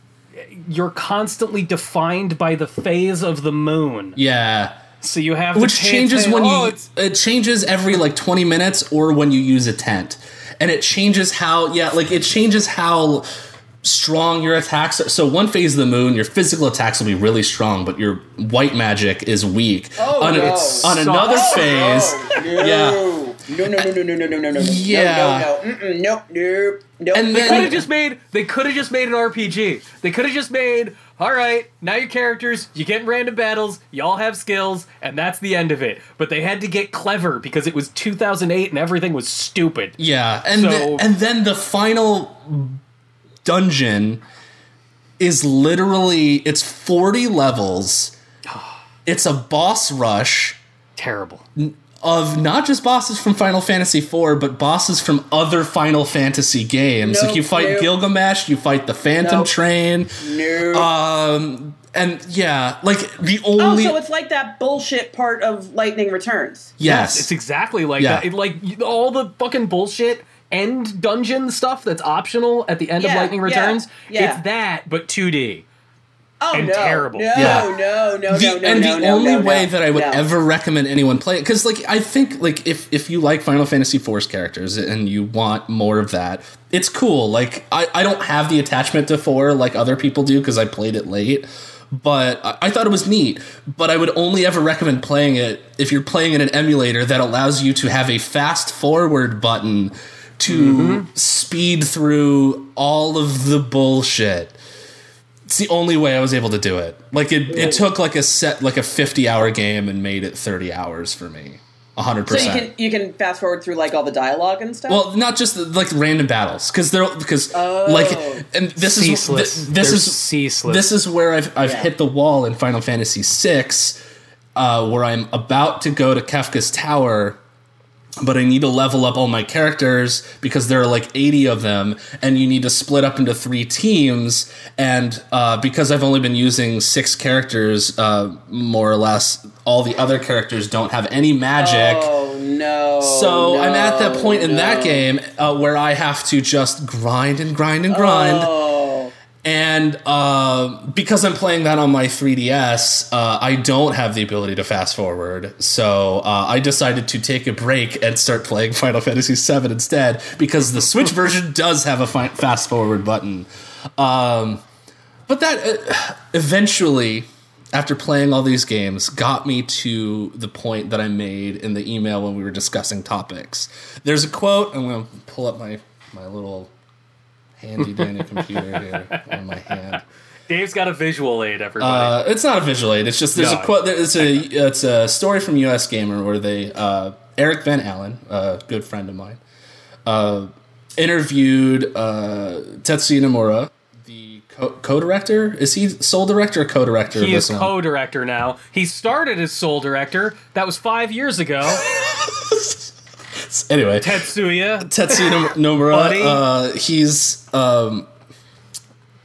you're constantly defined by the phase of the moon, Yeah. so you have to Which changes when oh, you oh, it's it changes every like 20 minutes or when you use a tent. And it changes how yeah, like it changes how strong your attacks are. So one phase of the moon, your physical attacks will be really strong, but your white magic is weak. Oh, on, a- no. on Sucks. another oh, phase, Oh, no. Yeah. No, no, no, no, no, no, no, no, no. Yeah. No, no, no. Nope, nope, nope. And They could have just made. They could have just made an RPG. They could have just made. All right, now your characters, you get in random battles, y'all have skills, and that's the end of it. But they had to get clever because it was 2008 and everything was stupid. Yeah, and So- the- and then the final dungeon is literally it's 40 levels. It's a boss rush Terrible. of not just bosses from Final Fantasy IV, but bosses from other Final Fantasy games. Nope, like you fight nope. Gilgamesh, you fight the Phantom Nope. Train, no. um, and yeah, like the only. oh, so it's like that bullshit part of Lightning Returns. yes, It's exactly like Yeah. that. It, like all the fucking bullshit end dungeon stuff that's optional at the end of Lightning Returns. yeah. It's that, but 2D. Oh And no, terrible. No, Yeah. no, no, the, no, no, and no, the no, only no, way no, that I would no. ever recommend anyone play it, because like I think like if if you like Final Fantasy IV's characters and you want more of that, it's cool. Like I, I don't have the attachment to four like other people do because I played it late. But I, I thought it was neat. But I would only ever recommend playing it if you're playing in an emulator that allows you to have a fast forward button to speed through all of the bullshit. It's the only way I was able to do it. Like it, it took like a set like a 50 hour game and made it 30 hours for me. 100%. So you can you can fast forward through like all the dialogue and stuff. well, not just the, like random battles cuz they're because Oh. like and this Ceaseless. is th- this They're is ceaseless. This is where I've I've Yeah. hit the wall in Final Fantasy VI, uh, where I'm about to go to Kefka's tower but I need to level up all my characters because there are like 80 of them, and you need to split up into three teams. And uh, because I've only been using six characters, uh, more or less, all the other characters don't have any magic. oh no. So I'm at that no, point in that game uh, where I have to just grind and grind and grind. Oh. And uh, because I'm playing that on my 3DS, uh, I don't have the ability to fast forward. So uh, I decided to take a break and start playing Final Fantasy VII instead because the Switch version does have a fi- fast forward button. Um, but that uh, eventually, after playing all these games, got me to the point that I made in the email when we were discussing topics. There's a quote. I'm going to pull up my my little handy dandy computer here on my hand. Dave's got a visual aid, everybody. Uh, it's not a visual aid. It's just there's No. a quote. It's a it's a story from US Gamer where they uh, Eric Van Allen, a good friend of mine, uh, interviewed uh, Tetsuya Nomura, the co- co-director. Is he sole director or co-director of he is this one? co-director now. He started as sole director. That was five years ago. anyway, Tetsuya. Tetsuya Nom- Nomura. Uh, he's. Um,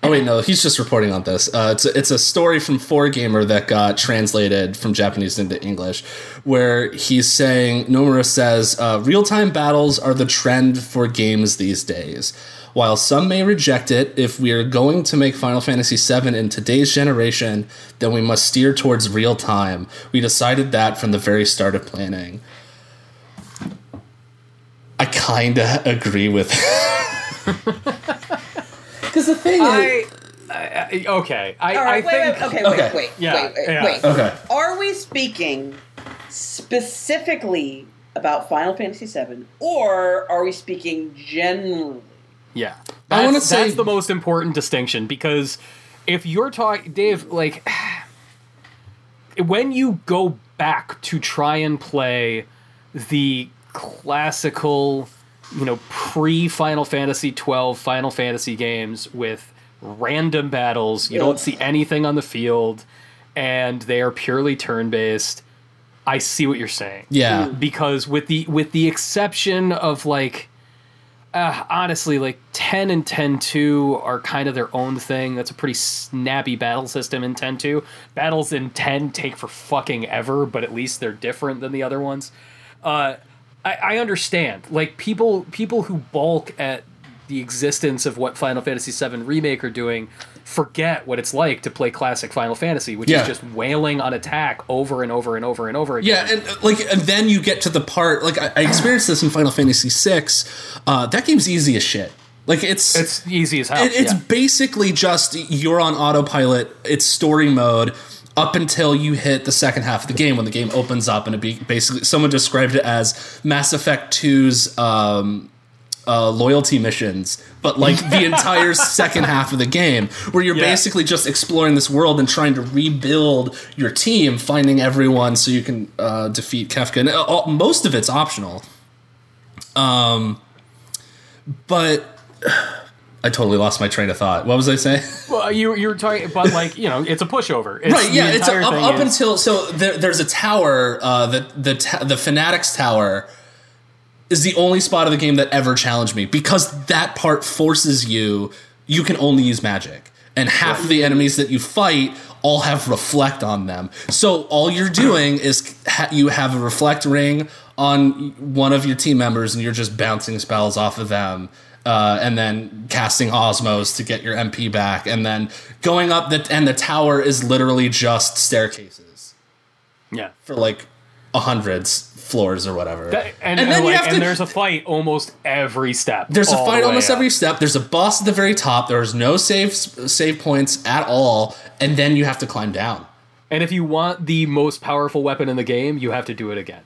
oh wait, no, he's just reporting on this. Uh, it's a, it's a story from 4Gamer that got translated from Japanese into English, where he's saying Nomura says uh, real time battles are the trend for games these days. While some may reject it, if we are going to make Final Fantasy VII in today's generation, then we must steer towards real time. We decided that from the very start of planning. I kind of agree with Because the thing I, I, I- okay. I, All right, I wait, think. wait, okay, wait, Okay. wait, Yeah, wait, wait, yeah. wait. Okay. Are we speaking specifically about Final Fantasy VII, or are we speaking generally? Yeah, I wanna say- that's the most important distinction because if you're talking, Dave, like when you go back to try and play the classical, you know, pre Final Fantasy twelve Final Fantasy games with random battles, you Yeah. don't see anything on the field, and they are purely turn based. I see what you're saying Yeah. because with the with the exception of like uh, honestly like 10 and 10-2 are kind of their own thing that's a pretty snappy battle system in 10-2 battles in 10 take for fucking ever but at least they're different than the other ones uh, I, I understand like people people who balk at the existence of what final fantasy VII remake are doing forget what it's like to play classic final fantasy which Yeah. is just wailing on attack over and over and over and over again Yeah, and uh, like, and then you get to the part like I, I experienced this in Final Fantasy VI. Uh, that game's easy as shit. Like it's it's easy as hell it- it's yeah. basically just you're on autopilot. It's story mode up until you hit the second half of the game when the game opens up and it be basically someone described it as Mass Effect 2's um, uh, loyalty missions, but like the entire second half of the game, where you're Yeah. basically just exploring this world and trying to rebuild your team, finding everyone so you can uh, defeat Kefka. And all, most of it's optional. Um, but I totally lost my train of thought. What was I saying? Well, you you were talking, but like you know, it's a pushover. It's, right? Yeah, it's a, up, up is- until so there, there's a tower. Uh, the the ta- the Fanatics Tower is the only spot of the game that ever challenged me because that part forces you. You can only use magic, and half of the enemies that you fight all have reflect on them. So all you're doing is ha- you have a reflect ring on one of your team members, and you're just bouncing spells off of them. Uh, and then casting Osmose to get your MP back, and then going up the and the tower is literally just staircases yeah. for like a hundreds floors or whatever. That- and, And and, then you like, have and to- there's a fight almost every step. There's a fight almost up. every step. There's a boss at the very top. There's no save save points at all, and then you have to climb down. And if you want the most powerful weapon in the game, you have to do it again.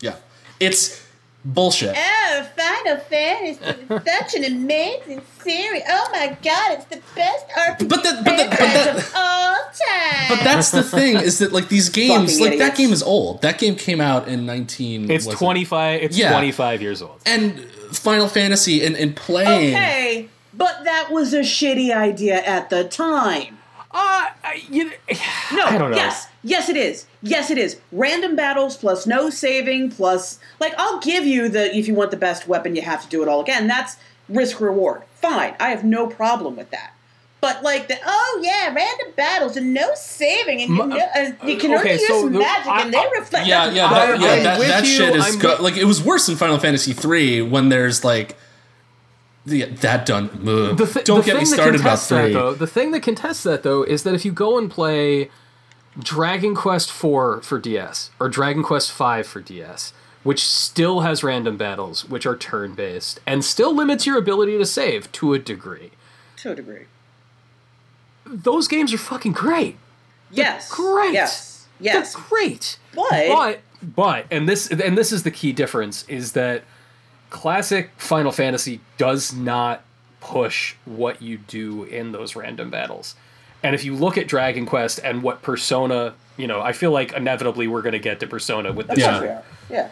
Yeah, it's bullshit. Oh, Final Fantasy is such an amazing series. Oh my god, it's the best RPG But the- but the- but franchise the- of all time. But that's the thing is that like these games, Fucking like that game is old. That game came out in 19. It's was it- 25. It's Yeah. 25 years old. and Final Fantasy and, and playing. okay, but that was a shitty idea at the time. Uh, you, No, I don't know. yes, yes, it is. Yes, it is. Random battles plus no saving plus like I'll give you the if you want the best weapon, you have to do it all again. That's risk reward. Fine, I have no problem with that. But like the oh yeah, random battles and no saving and you, M- know, uh, you can okay, only so use the- magic I- and they reflect. Yeah, that's yeah, all that, I'm- yeah, that, that you, shit is I'm go- with- like it was worse in Final Fantasy three when there's like the that done. ugh. The thi- Don't the get me thing that started about contests that, three. though, the thing that contests that though is that if you go and play Dragon Quest IV for DS or Dragon Quest V for DS, which still has random battles, which are turn based, and still limits your ability to save to a degree, to a degree. those games are fucking great. Yes, great. Yes, yes. They're great. But- but but and this and this is the key difference is that classic Final Fantasy does not push what you do in those random battles. And if you look at Dragon Quest and what Persona, you know, I feel like inevitably we're going to get to Persona with this. Yeah. course we are. Yeah.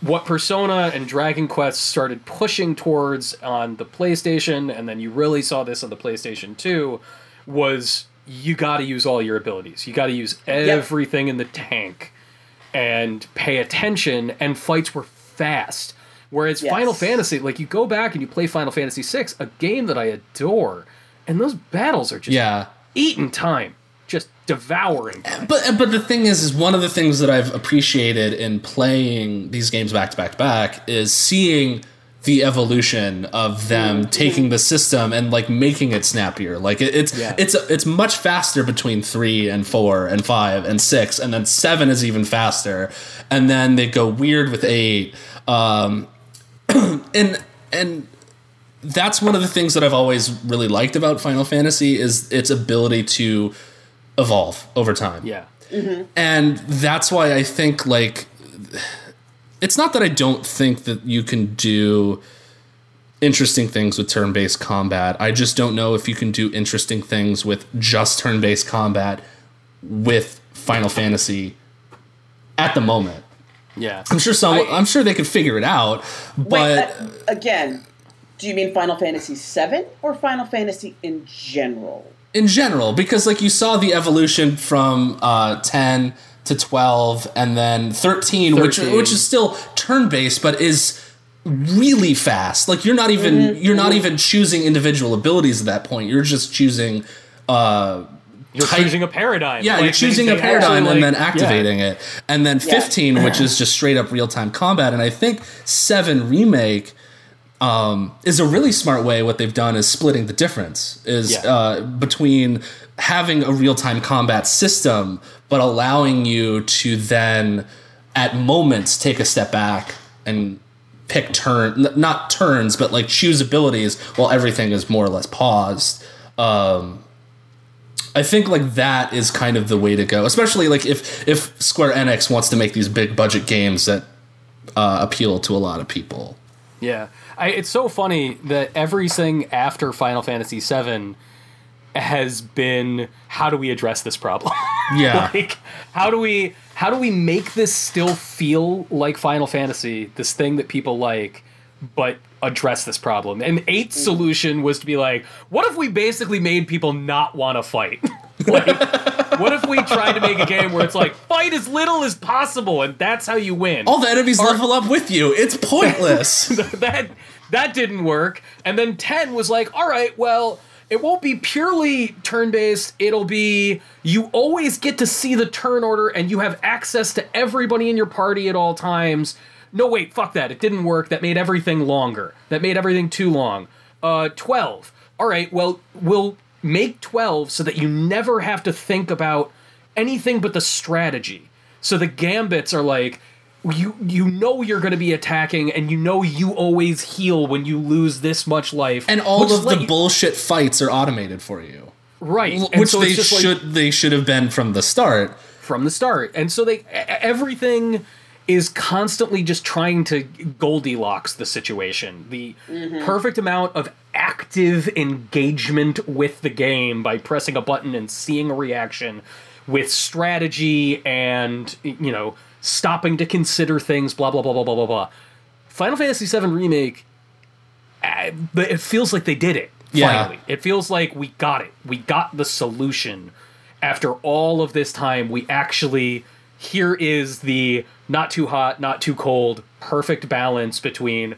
What Persona and Dragon Quest started pushing towards on the PlayStation, and then you really saw this on the PlayStation 2, was you got to use all your abilities. You got to use everything in the tank and pay attention, and fights were fast. Whereas Yes. Final Fantasy, like you go back and you play Final Fantasy VI, a game that I adore, and those battles are just Yeah. Eating time, just devouring time. But but the thing is, is one of the things that I've appreciated in playing these games back to back to back is seeing the evolution of them taking the system and like making it snappier. Like it, it's Yeah. it's it's much faster between three and four and five and six, and then seven is even faster, and then they go weird with eight. Um, and and that's one of the things that I've always really liked about Final Fantasy is its ability to evolve over time. Yeah. And that's why I think like it's not that I don't think that you can do interesting things with turn-based combat. I just don't know if you can do interesting things with just turn-based combat with Final Fantasy at the moment. Yeah. I'm sure some I- I'm sure they could figure it out, but Wait, uh, again, do you mean Final Fantasy VII or Final Fantasy in general? in general because like you saw the evolution from uh, 10 to 12 and then 13, which 13. which is still turn based but is really fast like you're not even Mm-hmm. you're not even choosing individual abilities at that point you're just choosing uh You're type- choosing a paradigm. yeah, Like, you're choosing a paradigm actually, and then like- activating it. And then 15, which is just straight up real time combat. And I think 7 Remake um, is a really smart way. What they've done is splitting the difference is Yeah. uh, between having a real time combat system, but allowing you to then at moments take a step back and pick turn n- not turns but like choose abilities while everything is more or less paused um I think like that is kind of the way to go, especially like if if Square Enix wants to make these big budget games that uh, appeal to a lot of people. Yeah, I, it's so funny that everything after Final Fantasy VII has been how do we address this problem? Yeah, like how do we how do we make this still feel like Final Fantasy, this thing that people like, but address this problem? And Eight's solution was to be like, what if we basically made people not want to fight? like, what if we tried to make a game where it's like fight as little as possible, and that's how you win? all the enemies level up with you. It's pointless. that that didn't work. And then 10 was like, all right, well, it won't be purely turn based. It'll be you always get to see the turn order and you have access to everybody in your party at all times. No, wait, fuck that. It didn't work. That made everything longer. That made everything too long. Uh, 12. All right, well, we'll make 12 so that you never have to think about anything but the strategy. So the gambits are like you you know you're going to be attacking and you know you always heal when you lose this much life and all of the you- bullshit fights are automated for you, right. And which so they it's just like should they should have been from the start. from the start. And so they everything is constantly just trying to goldilocks the situation. The mm-hmm. perfect amount of active engagement with the game by pressing a button and seeing a reaction with strategy and you know stopping to consider things blah blah blah blah blah blah blah. Final fantasy VII remake uh, but it feels like they did it Yeah. finally. It feels like we got it. We got the solution. After all of this time we actually here is the not too hot not too cold perfect balance between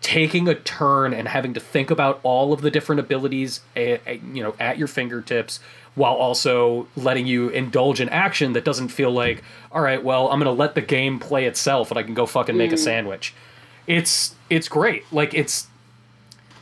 taking a turn and having to think about all of the different abilities eh, eh, you know at your fingertips while also letting you indulge in action that doesn't feel like all right well i'm gonna let the game play itself and i can go fucking make a sandwich. It's it's great. Like it's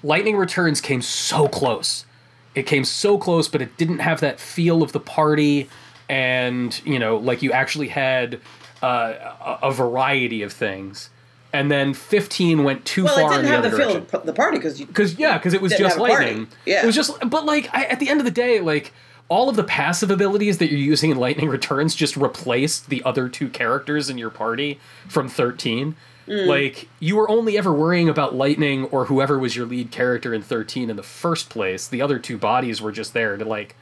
lightning returns came so close. It came so close but it didn't have that feel of the party and you know like you actually had uh, a, a variety of things and then 15 went too Well, far it in didn't the have other the feel of the party because because yeah because it was just have a party. lightning Yeah. it was just but like I, at the end of the day like all of the passive abilities that you're using in lightning returns just replaced the other two characters in your party from 13 mm. Like you were only ever worrying about Lightning or whoever was your lead character in 13 in the first place. The other two bodies were just there to like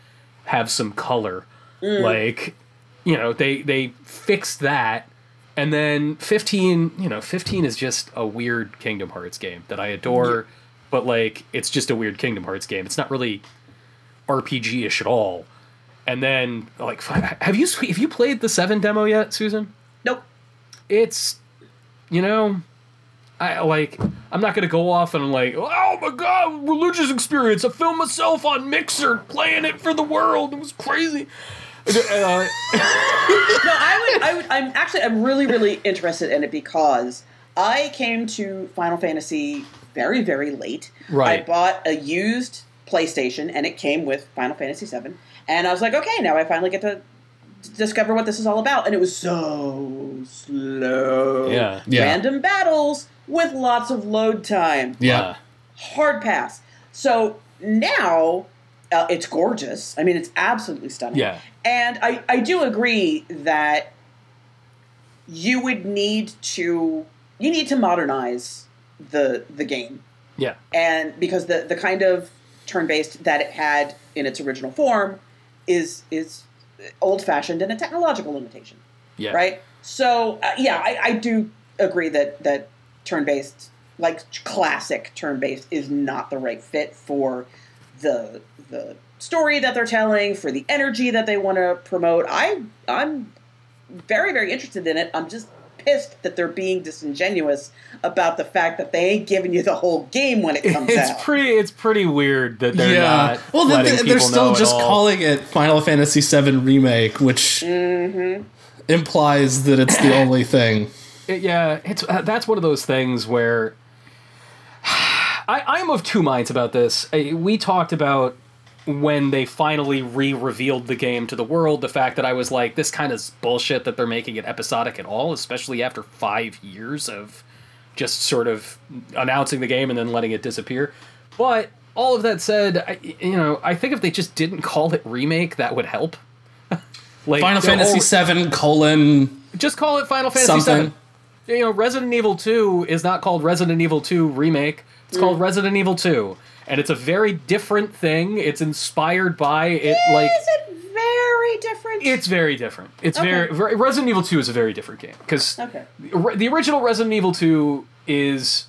have some color. Mm. Like, you know, they they fixed that and then 15, you know, 15 is just a weird Kingdom Hearts game that I adore, but like it's just a weird Kingdom Hearts game. It's not really RPG-ish at all. And then like have you have you played the 7 demo yet, Susan? Nope. It's you know, I like I'm not gonna go off and I'm like, oh my god, religious experience. I filmed myself on Mixer playing it for the world. It was crazy. Uh, No, I would. I would. I'm actually. I'm really, really interested in it because I came to Final Fantasy very, very late. Right. I bought a used PlayStation, and it came with Final Fantasy VII. And I was like, okay, now I finally get to discover what this is all about. And it was so slow. Yeah. Yeah. Random battles with lots of load time Yeah. uh, hard pass. So now uh, it's gorgeous. I mean, it's absolutely stunning. Yeah. And I, I do agree that you would need to you need to modernize the the game yeah. and because the the kind of turn based that it had in its original form is is old fashioned and a technological limitation Yeah. right? So uh, yeah, I, I do agree that that turn based, like classic turn based, is not the right fit for the the story that they're telling, for the energy that they want to promote. I I'm very very interested in it. I'm just pissed that they're being disingenuous about the fact that they ain't giving you the whole game when it comes It's out. pretty. It's pretty weird that they're yeah. not. well, letting they, people they're know still at just calling it Final Fantasy VII Remake, which Mm-hmm. implies that it's the only thing. It- yeah, it's uh, that's one of those things where I, I'm of two minds about this. Uh, We talked about when they finally re-revealed the game to the world, the fact that I was like, this kind of bullshit that they're making it episodic at all, especially after five years of just sort of announcing the game and then letting it disappear. But all of that said, I, you know, I think if they just didn't call it remake, that would help. like Final Fantasy whole- VII colon just call it Final Fantasy Something. VII. You know, Resident Evil 2 is not called Resident Evil 2 Remake. It's mm. called Resident Evil 2. And it's a very different thing. It's inspired by it like is it very different? it's very different. It's Okay. very, very Resident Evil 2 is a very different game because okay. the original Resident Evil 2 is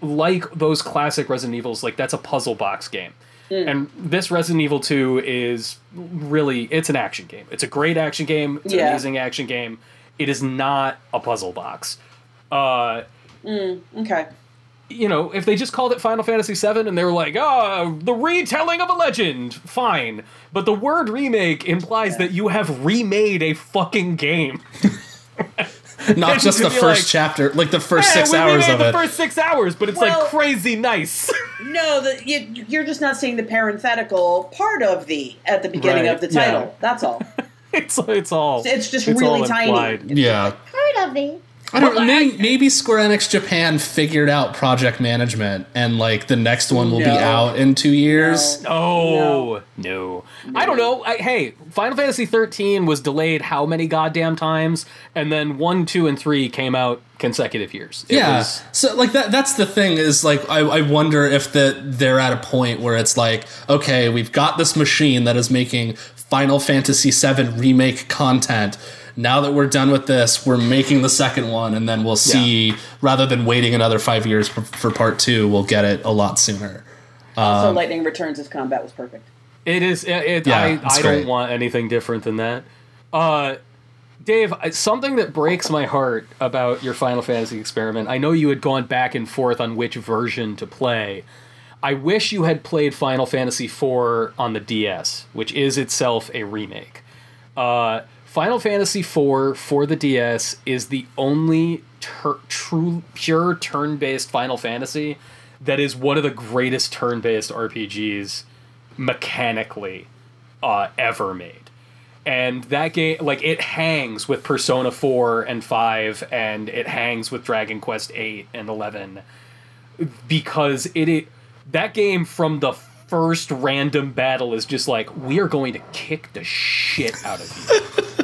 like those classic Resident Evils, like that's a puzzle box game. And this Resident Evil 2 is really it's an action game. It's a great action game. It's an amazing action game. It is not a puzzle box. Uh Okay. You know, if they just called it Final Fantasy VII and they were like, "Ah, the retelling of a legend," fine. But the word remake implies Yeah. that you have remade a fucking game. not just the first like, chapter, like the first Yeah, six we hours remade of the it. first six hours, but it's Well- like crazy nice. No, the, you, you're just not seeing the parenthetical part of the at the beginning Right, of the yeah. title. That's all. it's it's all It's just it's really all tiny. implied. yeah. Part of the. I don't Well, maybe, maybe Square Enix Japan figured out project management and like the next one will be out in two years. No. Oh no. I don't know. I, hey, Final Fantasy 13 was delayed how many goddamn times, and then one, two, and three came out consecutive years. It yeah. was- so like that that's the thing is like I, I wonder if that they're at a point where it's like, okay, we've got this machine that is making Final Fantasy VII remake content. Now that we're done with this, we're making the second one, and then we'll see. Rather than waiting another five years for, for part two, we'll get it a lot sooner. so Lightning Returns' his combat was perfect. It is. It, it- Yeah, I, it's I great. don't want anything different than that. Uh, Dave, something that breaks my heart about your Final Fantasy experiment. I know you had gone back and forth on which version to play. I wish you had played Final Fantasy IV on the DS, which is itself a remake. Uh, Final Fantasy IV for the DS is the only tur- true pure turn-based Final Fantasy that is one of the greatest turn-based RPGs mechanically uh, ever made. And that game, like, it hangs with Persona 4 and 5, and it hangs with Dragon Quest 8 and 11 because it, it that game from the first random battle is just like we are going to kick the shit out of you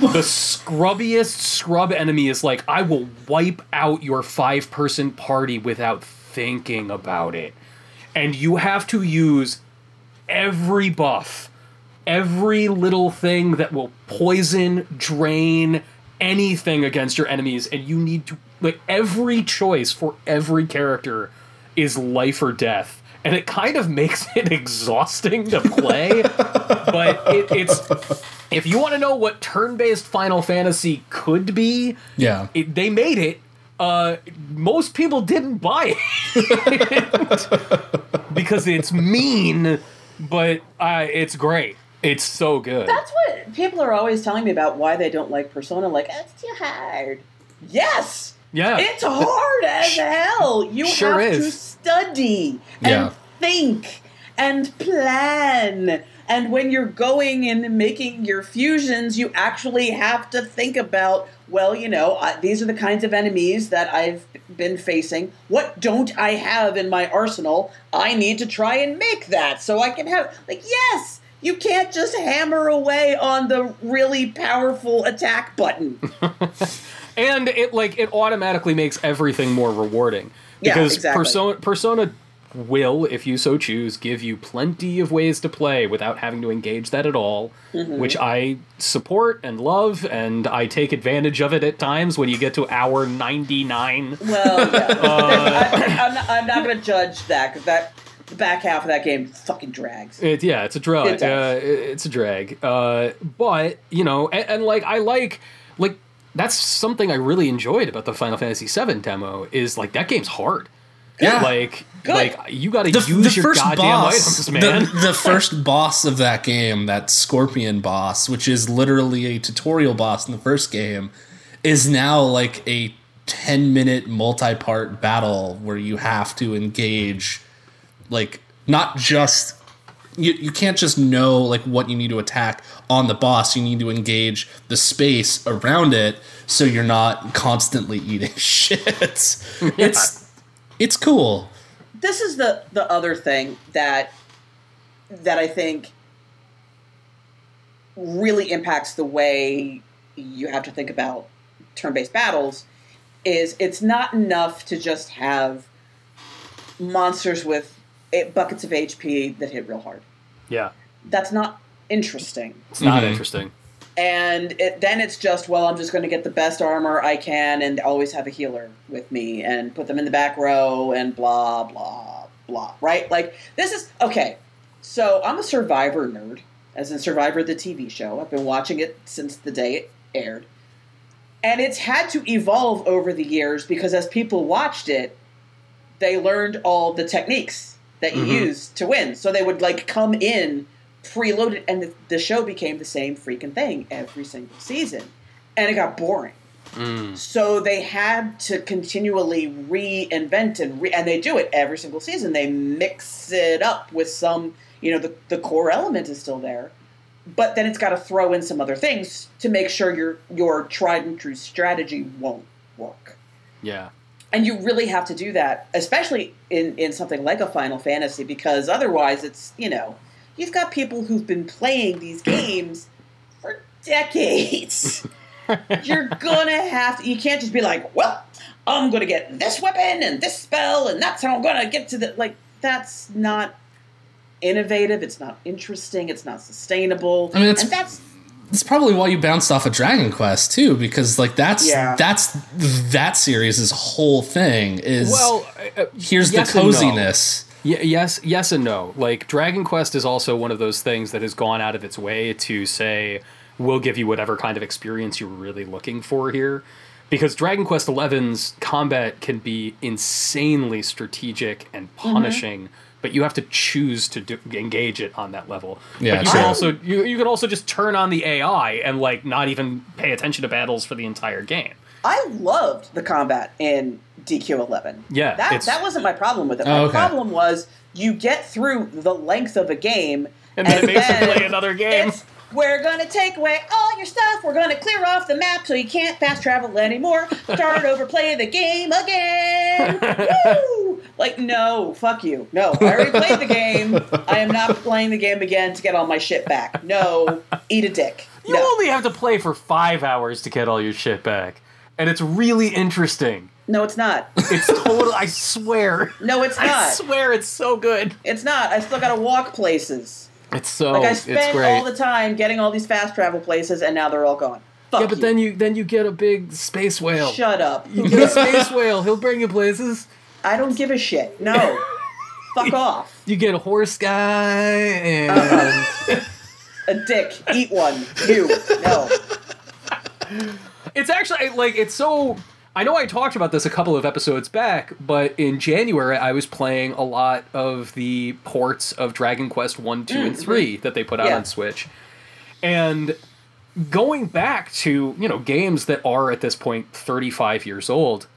the scrubbiest scrub enemy is like, I will wipe out your five person party without thinking about it. And you have to use every buff, every little thing that will poison, drain, anything against your enemies. And you need to, like, every choice for every character is life or death. And it kind of makes it exhausting to play, but it, it's if you want to know what turn-based Final Fantasy could be, Yeah. it, they made it. Uh, most people didn't buy it because it's mean, but uh, it's great. It's so good. That's what people are always telling me about why they don't like Persona. Like, it's too hard. Yes! Yeah, It's hard as hell. You Sure have to study and Yeah. think and plan. And when you're going and making your fusions, you actually have to think about, well, you know, I, these are the kinds of enemies that I've been facing. What don't I have in my arsenal? I need to try and make that so I can have, like, yes, you can't just hammer away on the really powerful attack button. and it like it automatically makes everything more rewarding Yeah, because exactly. persona persona will if you so choose give you plenty of ways to play without having to engage that at all Mm-hmm. which i support and love and i take advantage of it at times when you get to hour 99 Well, yeah. Uh, I, I'm not, I'm not going to judge that because that the back half of that game fucking drags. It, yeah, it's a drag. It uh, it- it's a drag. Uh, but you know, and, and like I like like that's something I really enjoyed about the Final Fantasy VII demo is like that game's hard. Yeah. Like Good. like you got to use the your first goddamn boss, items, man. The, the first boss of that game, that scorpion boss, which is literally a tutorial boss in the first game, is now like a 10 minute multi part battle where you have to engage, like, not just. You, you can't just know like what you need to attack on the boss. You need to engage the space around it so you're not constantly eating shit. It's it's cool. This is the the other thing that that I think really impacts the way you have to think about turn-based battles is it's not enough to just have monsters with buckets of HP that hit real hard. yeah, That's not interesting. it's not Mhm. interesting. and it, then it's just well i'm just going to get the best armor i can and always have a healer with me and put them in the back row and blah blah blah right like this is okay so i'm a survivor nerd as in survivor the tv show i've been watching it since the day it aired and it's had to evolve over the years because as people watched it they learned all the techniques that you Mhm. use to win so they would like come in preloaded and the, the show became the same freaking thing every single season. And it got boring. Mm. so they had to continually reinvent and re- and they do it every single season. They mix it up with some you know the, the core element is still there but then it's got to throw in some other things to make sure your your tried and true strategy won't work. Yeah, and you really have to do that especially in in something like a final fantasy because otherwise it's you know you've got people who've been playing these games for decades you're gonna have to you can't just be like well i'm gonna get this weapon and this spell and that's how i'm gonna get to the like that's not innovative it's not interesting it's not sustainable I mean, it's- and that's It's probably why you bounced off of Dragon Quest too, because like that's Yeah. that's that series' whole thing is well, uh, here's yes the and no. coziness. Y- yes, yes, and no. Like Dragon Quest is also one of those things that has gone out of its way to say we'll give you whatever kind of experience you're really looking for here, because Dragon Quest XI's combat can be insanely strategic and Mm-hmm. punishing. But you have to choose to do, engage it on that level. Yeah, but you true. can also you, you can also just turn on the AI and like not even pay attention to battles for the entire game. I loved the combat in DQ11. Yeah, that that wasn't my problem with it. Oh, My okay. problem was you get through the length of a game, And then it makes you play another game. It's, we're gonna take away all your stuff. We're gonna clear off the map so you can't fast travel anymore. Start over, play the game again. Woo! Like, no, fuck you. No, I already played the game. I am not playing the game again to get all my shit back. No, eat a dick. You no. only have to play for five hours to get all your shit back, and it's really interesting. No, it's not. It's total. I swear. No, it's not. I swear it's so good. It's not. I still gotta walk places. It's so. Like I spent all the time getting all these fast travel places, and now they're all gone. Fuck yeah, but you. then you then you get a big space whale. shut up. You get a space whale. He'll bring you places. I don't give a shit. No, fuck off. You get a horse guy and Uh-uh. A dick. Eat one. You. No. it's actually like it's so. I know I talked about this a couple of episodes back, but in January I was playing a lot of the ports of Dragon Quest One, Two, and mm, Three that they put out Yeah. on Switch, and going back to you know games that are at this point 35 years old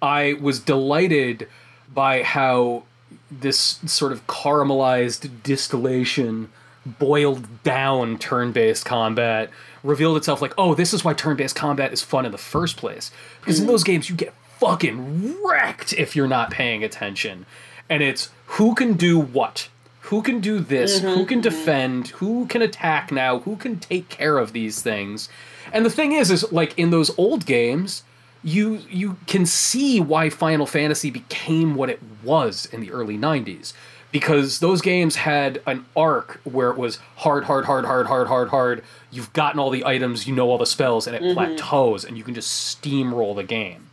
i was delighted by how this sort of caramelized distillation boiled down turn-based combat revealed itself like oh this is why turn-based combat is fun in the first place. Because in mm-hmm. those games you get fucking wrecked if you're not paying attention. And it's who can do what? Who can do this? Mm-hmm, who can mm-hmm. defend? Who can attack now? Who can take care of these things? And the thing is is like in those old games you you can see why final fantasy became what it was in the early 90s because those games had an arc where it was hard hard hard hard hard hard hard. You've gotten all the items you know all the spells and it plateaus and you can just steamroll the game.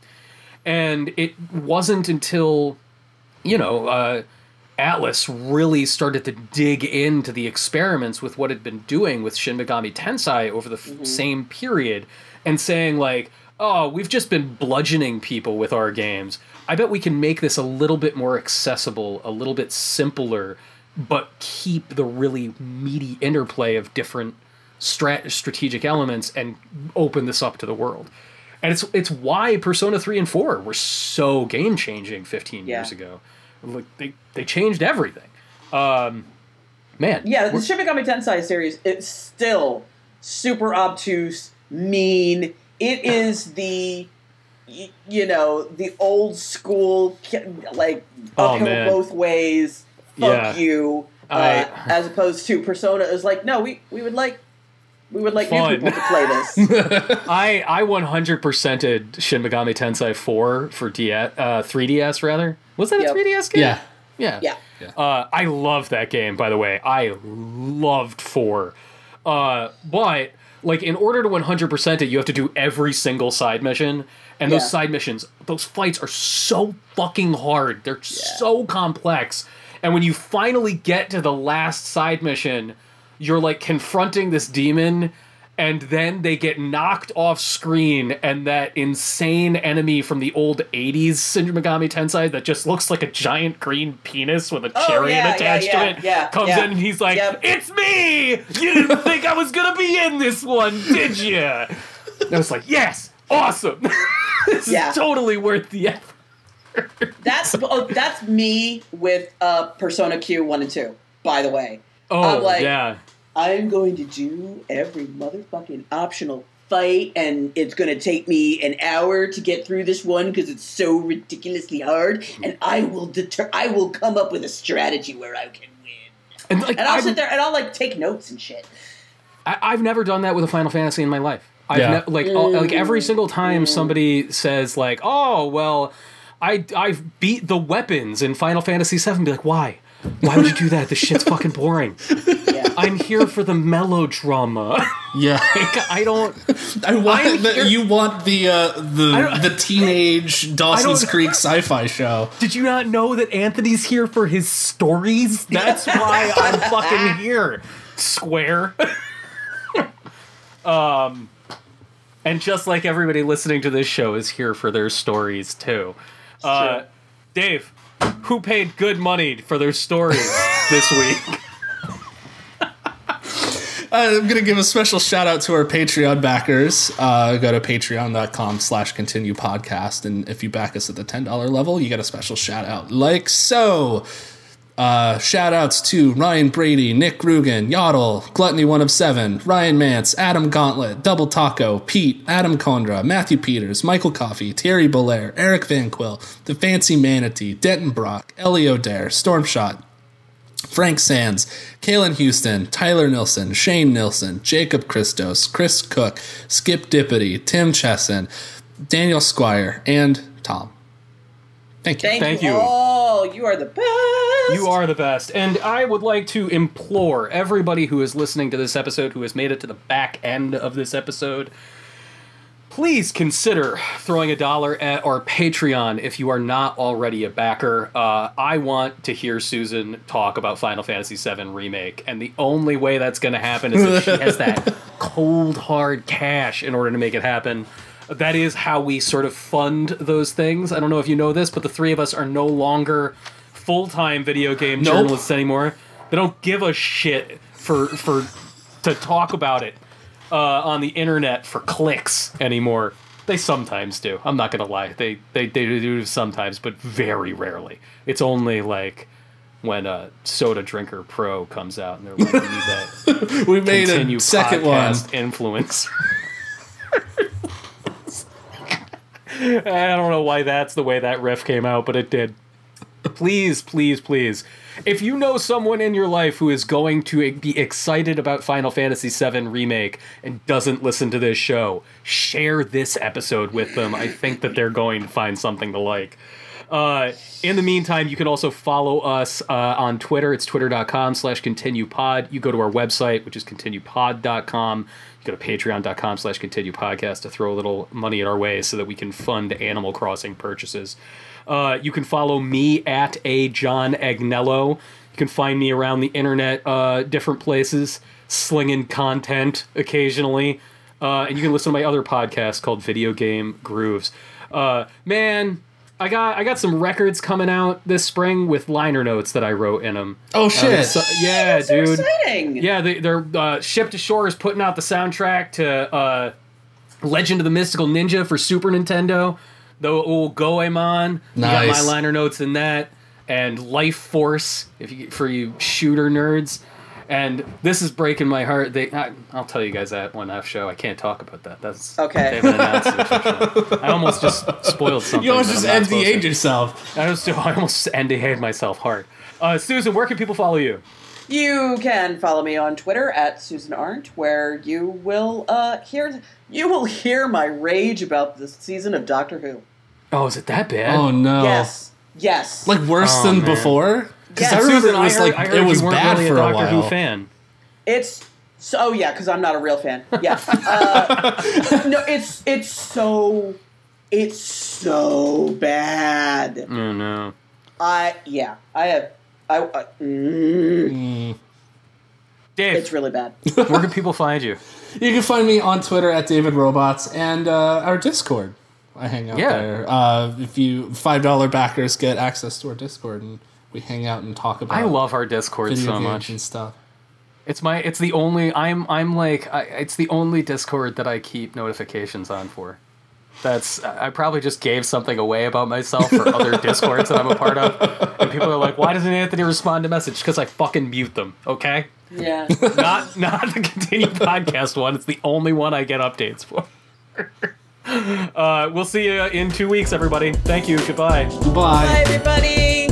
And it wasn't until you know uh, Atlus really started to dig into the experiments with what had been doing with Shin Megami Tensei over the f- same period and saying like, "Oh, we've just been bludgeoning people with our games. I bet we can make this a little bit more accessible, a little bit simpler, but keep the really meaty interplay of different strat- strategic elements and open this up to the world." And it's it's why Persona 3 and 4 were so game-changing 15 years ago. Like they they changed everything. Um, man, Yeah, the Shin Megami Tensei series it's still super obtuse, mean. It is the y- you know the old school like Oh, uphill man. both ways. Fuck Yeah. you. Uh, I- as opposed to Persona is like no, we we would like we would like Fun. new people to play this. I I 100%ed Shin Megami Tensei 4 for DS, uh, 3DS rather. Was that a 3DS game? Yeah. Yeah. yeah. Uh, I love that game, by the way. I loved 4. Uh, but, like, in order to 100% it, you have to do every single side mission. And those Yeah. side missions, those fights are so fucking hard. They're so complex. And when you finally get to the last side mission, you're, like, confronting this demon. And then they get knocked off screen, and that insane enemy from the old 80s Shin Megami Tensei that just looks like a giant green penis with a Oh, chariot yeah, yeah, attached yeah, to it yeah, comes yeah. in and he's like, Yep. It's me! You didn't think I was gonna be in this one, did you? And I was like, Yes! Awesome! this Yeah. is totally worth the effort. That's oh, that's me with uh, Persona Q one and two. By the way, Oh, I'm like, yeah. I'm going to do every motherfucking optional fight, and it's going to take me an hour to get through this one because it's so ridiculously hard. And I will deter. I will come up with a strategy where I can win. And, like, And I'll I've, sit there and I'll like take notes and shit. I, I've never done that with a Final Fantasy in my life. I've Yeah. ne- like all- like every single time somebody says like, "Oh, well, I I've beat the weapons in Final Fantasy VII." Be like, "Why? Why would you do that? This shit's fucking boring. Yeah. I'm here for the melodrama. Yeah. Like, I don't." I want I'm the, here- you want the uh, the the teenage Dawson's Creek sci-fi show. Did you not know that Anthony's here for his stories? That's why I'm fucking here. Square. um and just like everybody listening to this show is here for their stories too. Uh. Dave, who paid good money for their stories this week? Uh, I'm gonna give a special shout out to our Patreon backers. Uh, go to patreon.com slash continue podcast. And if you back us at the $10 level, you get a special shout out. Like so. Uh, shout outs to Ryan Brady, Nick Rugen, Yodel, Gluttony One of Seven, Ryan Mance, Adam Gauntlet, Double Taco, Pete, Adam Condra, Matthew Peters, Michael Coffey, Terry Belair, Eric Van Quill, The Fancy Manatee, Denton Brock, Elio Dare, Stormshot, Frank Sands, Kalen Houston, Tyler Nilson, Shane Nilson, Jacob Christos, Chris Cook, Skip Dippity, Tim Chesson, Daniel Squire, and Tom. Thank you. Thank, Thank you. you. all. You are the best. You are the best. And I would like to implore everybody who is listening to this episode, who has made it to the back end of this episode, please consider throwing a dollar at our Patreon if you are not already a backer. Uh, I want to hear Susan talk about Final Fantasy VII Remake, and the only way that's going to happen is if she has that cold, hard cash in order to make it happen. That is how we sort of fund those things. I don't know if you know this, but the three of us are no longer full time video game Nope. journalists anymore. They don't give a shit for for to talk about it uh, on the internet for clicks anymore. They sometimes do. I'm not gonna lie. They they they do sometimes, but very rarely. It's only like when uh, Soda Drinker Pro comes out and they're like, we need that we made a second one. podcast influence. I don't know why that's the way that riff came out, but it did. Please, please, please. If you know someone in your life who is going to be excited about Final Fantasy VII Remake and doesn't listen to this show, share this episode with them. I think that they're going to find something to like. Uh, in the meantime, you can also follow us uh, on Twitter. It's twitter.com slash continuepod. You go to our website, which is continuepod.com. Go to patreon.com slash continue podcast to throw a little money at our way so that we can fund Animal Crossing purchases. Uh, you can follow me at a John Agnello. You can find me around the internet, uh, different places, slinging content occasionally. Uh, and you can listen to my other podcast called Video Game Grooves. Uh, man, I got I got some records coming out this spring with liner notes that I wrote in them. Oh shit! yeah, That's so dude. exciting. Yeah, they, they're uh, Ship to Shore is putting out the soundtrack to uh, Legend of the Mystical Ninja for Super Nintendo. The old Goemon. You got my Nice. liner notes in that, and Life Force if you for you shooter nerds. And this is breaking my heart. They, I, I'll tell you guys that one F show. I can't talk about that. That's Okay. They haven't announced it. I almost just spoiled something. you almost just I'm not. NDA'd yourself. I almost, I almost NDA'd myself hard. Uh, Susan, where can people follow you? You can follow me on Twitter at Susan Arendt, where you will uh, hear you will hear my rage about this season of Doctor Who. Oh, is it that bad? Oh no! Yes, yes. Like worse Oh, than man. before? Because Yeah, I remember Susan, it was I heard, like I heard it was you bad really for a a Doctor while. Who fan. It's so oh yeah, because I'm not a real fan. Yeah, uh, no, it's it's so it's so bad. Oh no. I yeah, I have I, I mm, Dave, it's really bad. where can people find you? You can find me on Twitter at David Robots and uh, our Discord. I hang out Yeah. there. Uh, if you five dollar backers get access to our Discord and we hang out and talk about I love our Discord so much. and stuff. It's my it's the only I'm I'm like I, it's the only Discord that I keep notifications on for. That's I probably just gave something away about myself for other Discords that I'm a part of, and people are like, "Why doesn't Anthony respond to message?" Because I fucking mute them. Okay, Yeah. not not the continued podcast one. It's the only one I get updates for. uh, we'll see you in two weeks, everybody. Thank you. Goodbye. Bye. Bye everybody.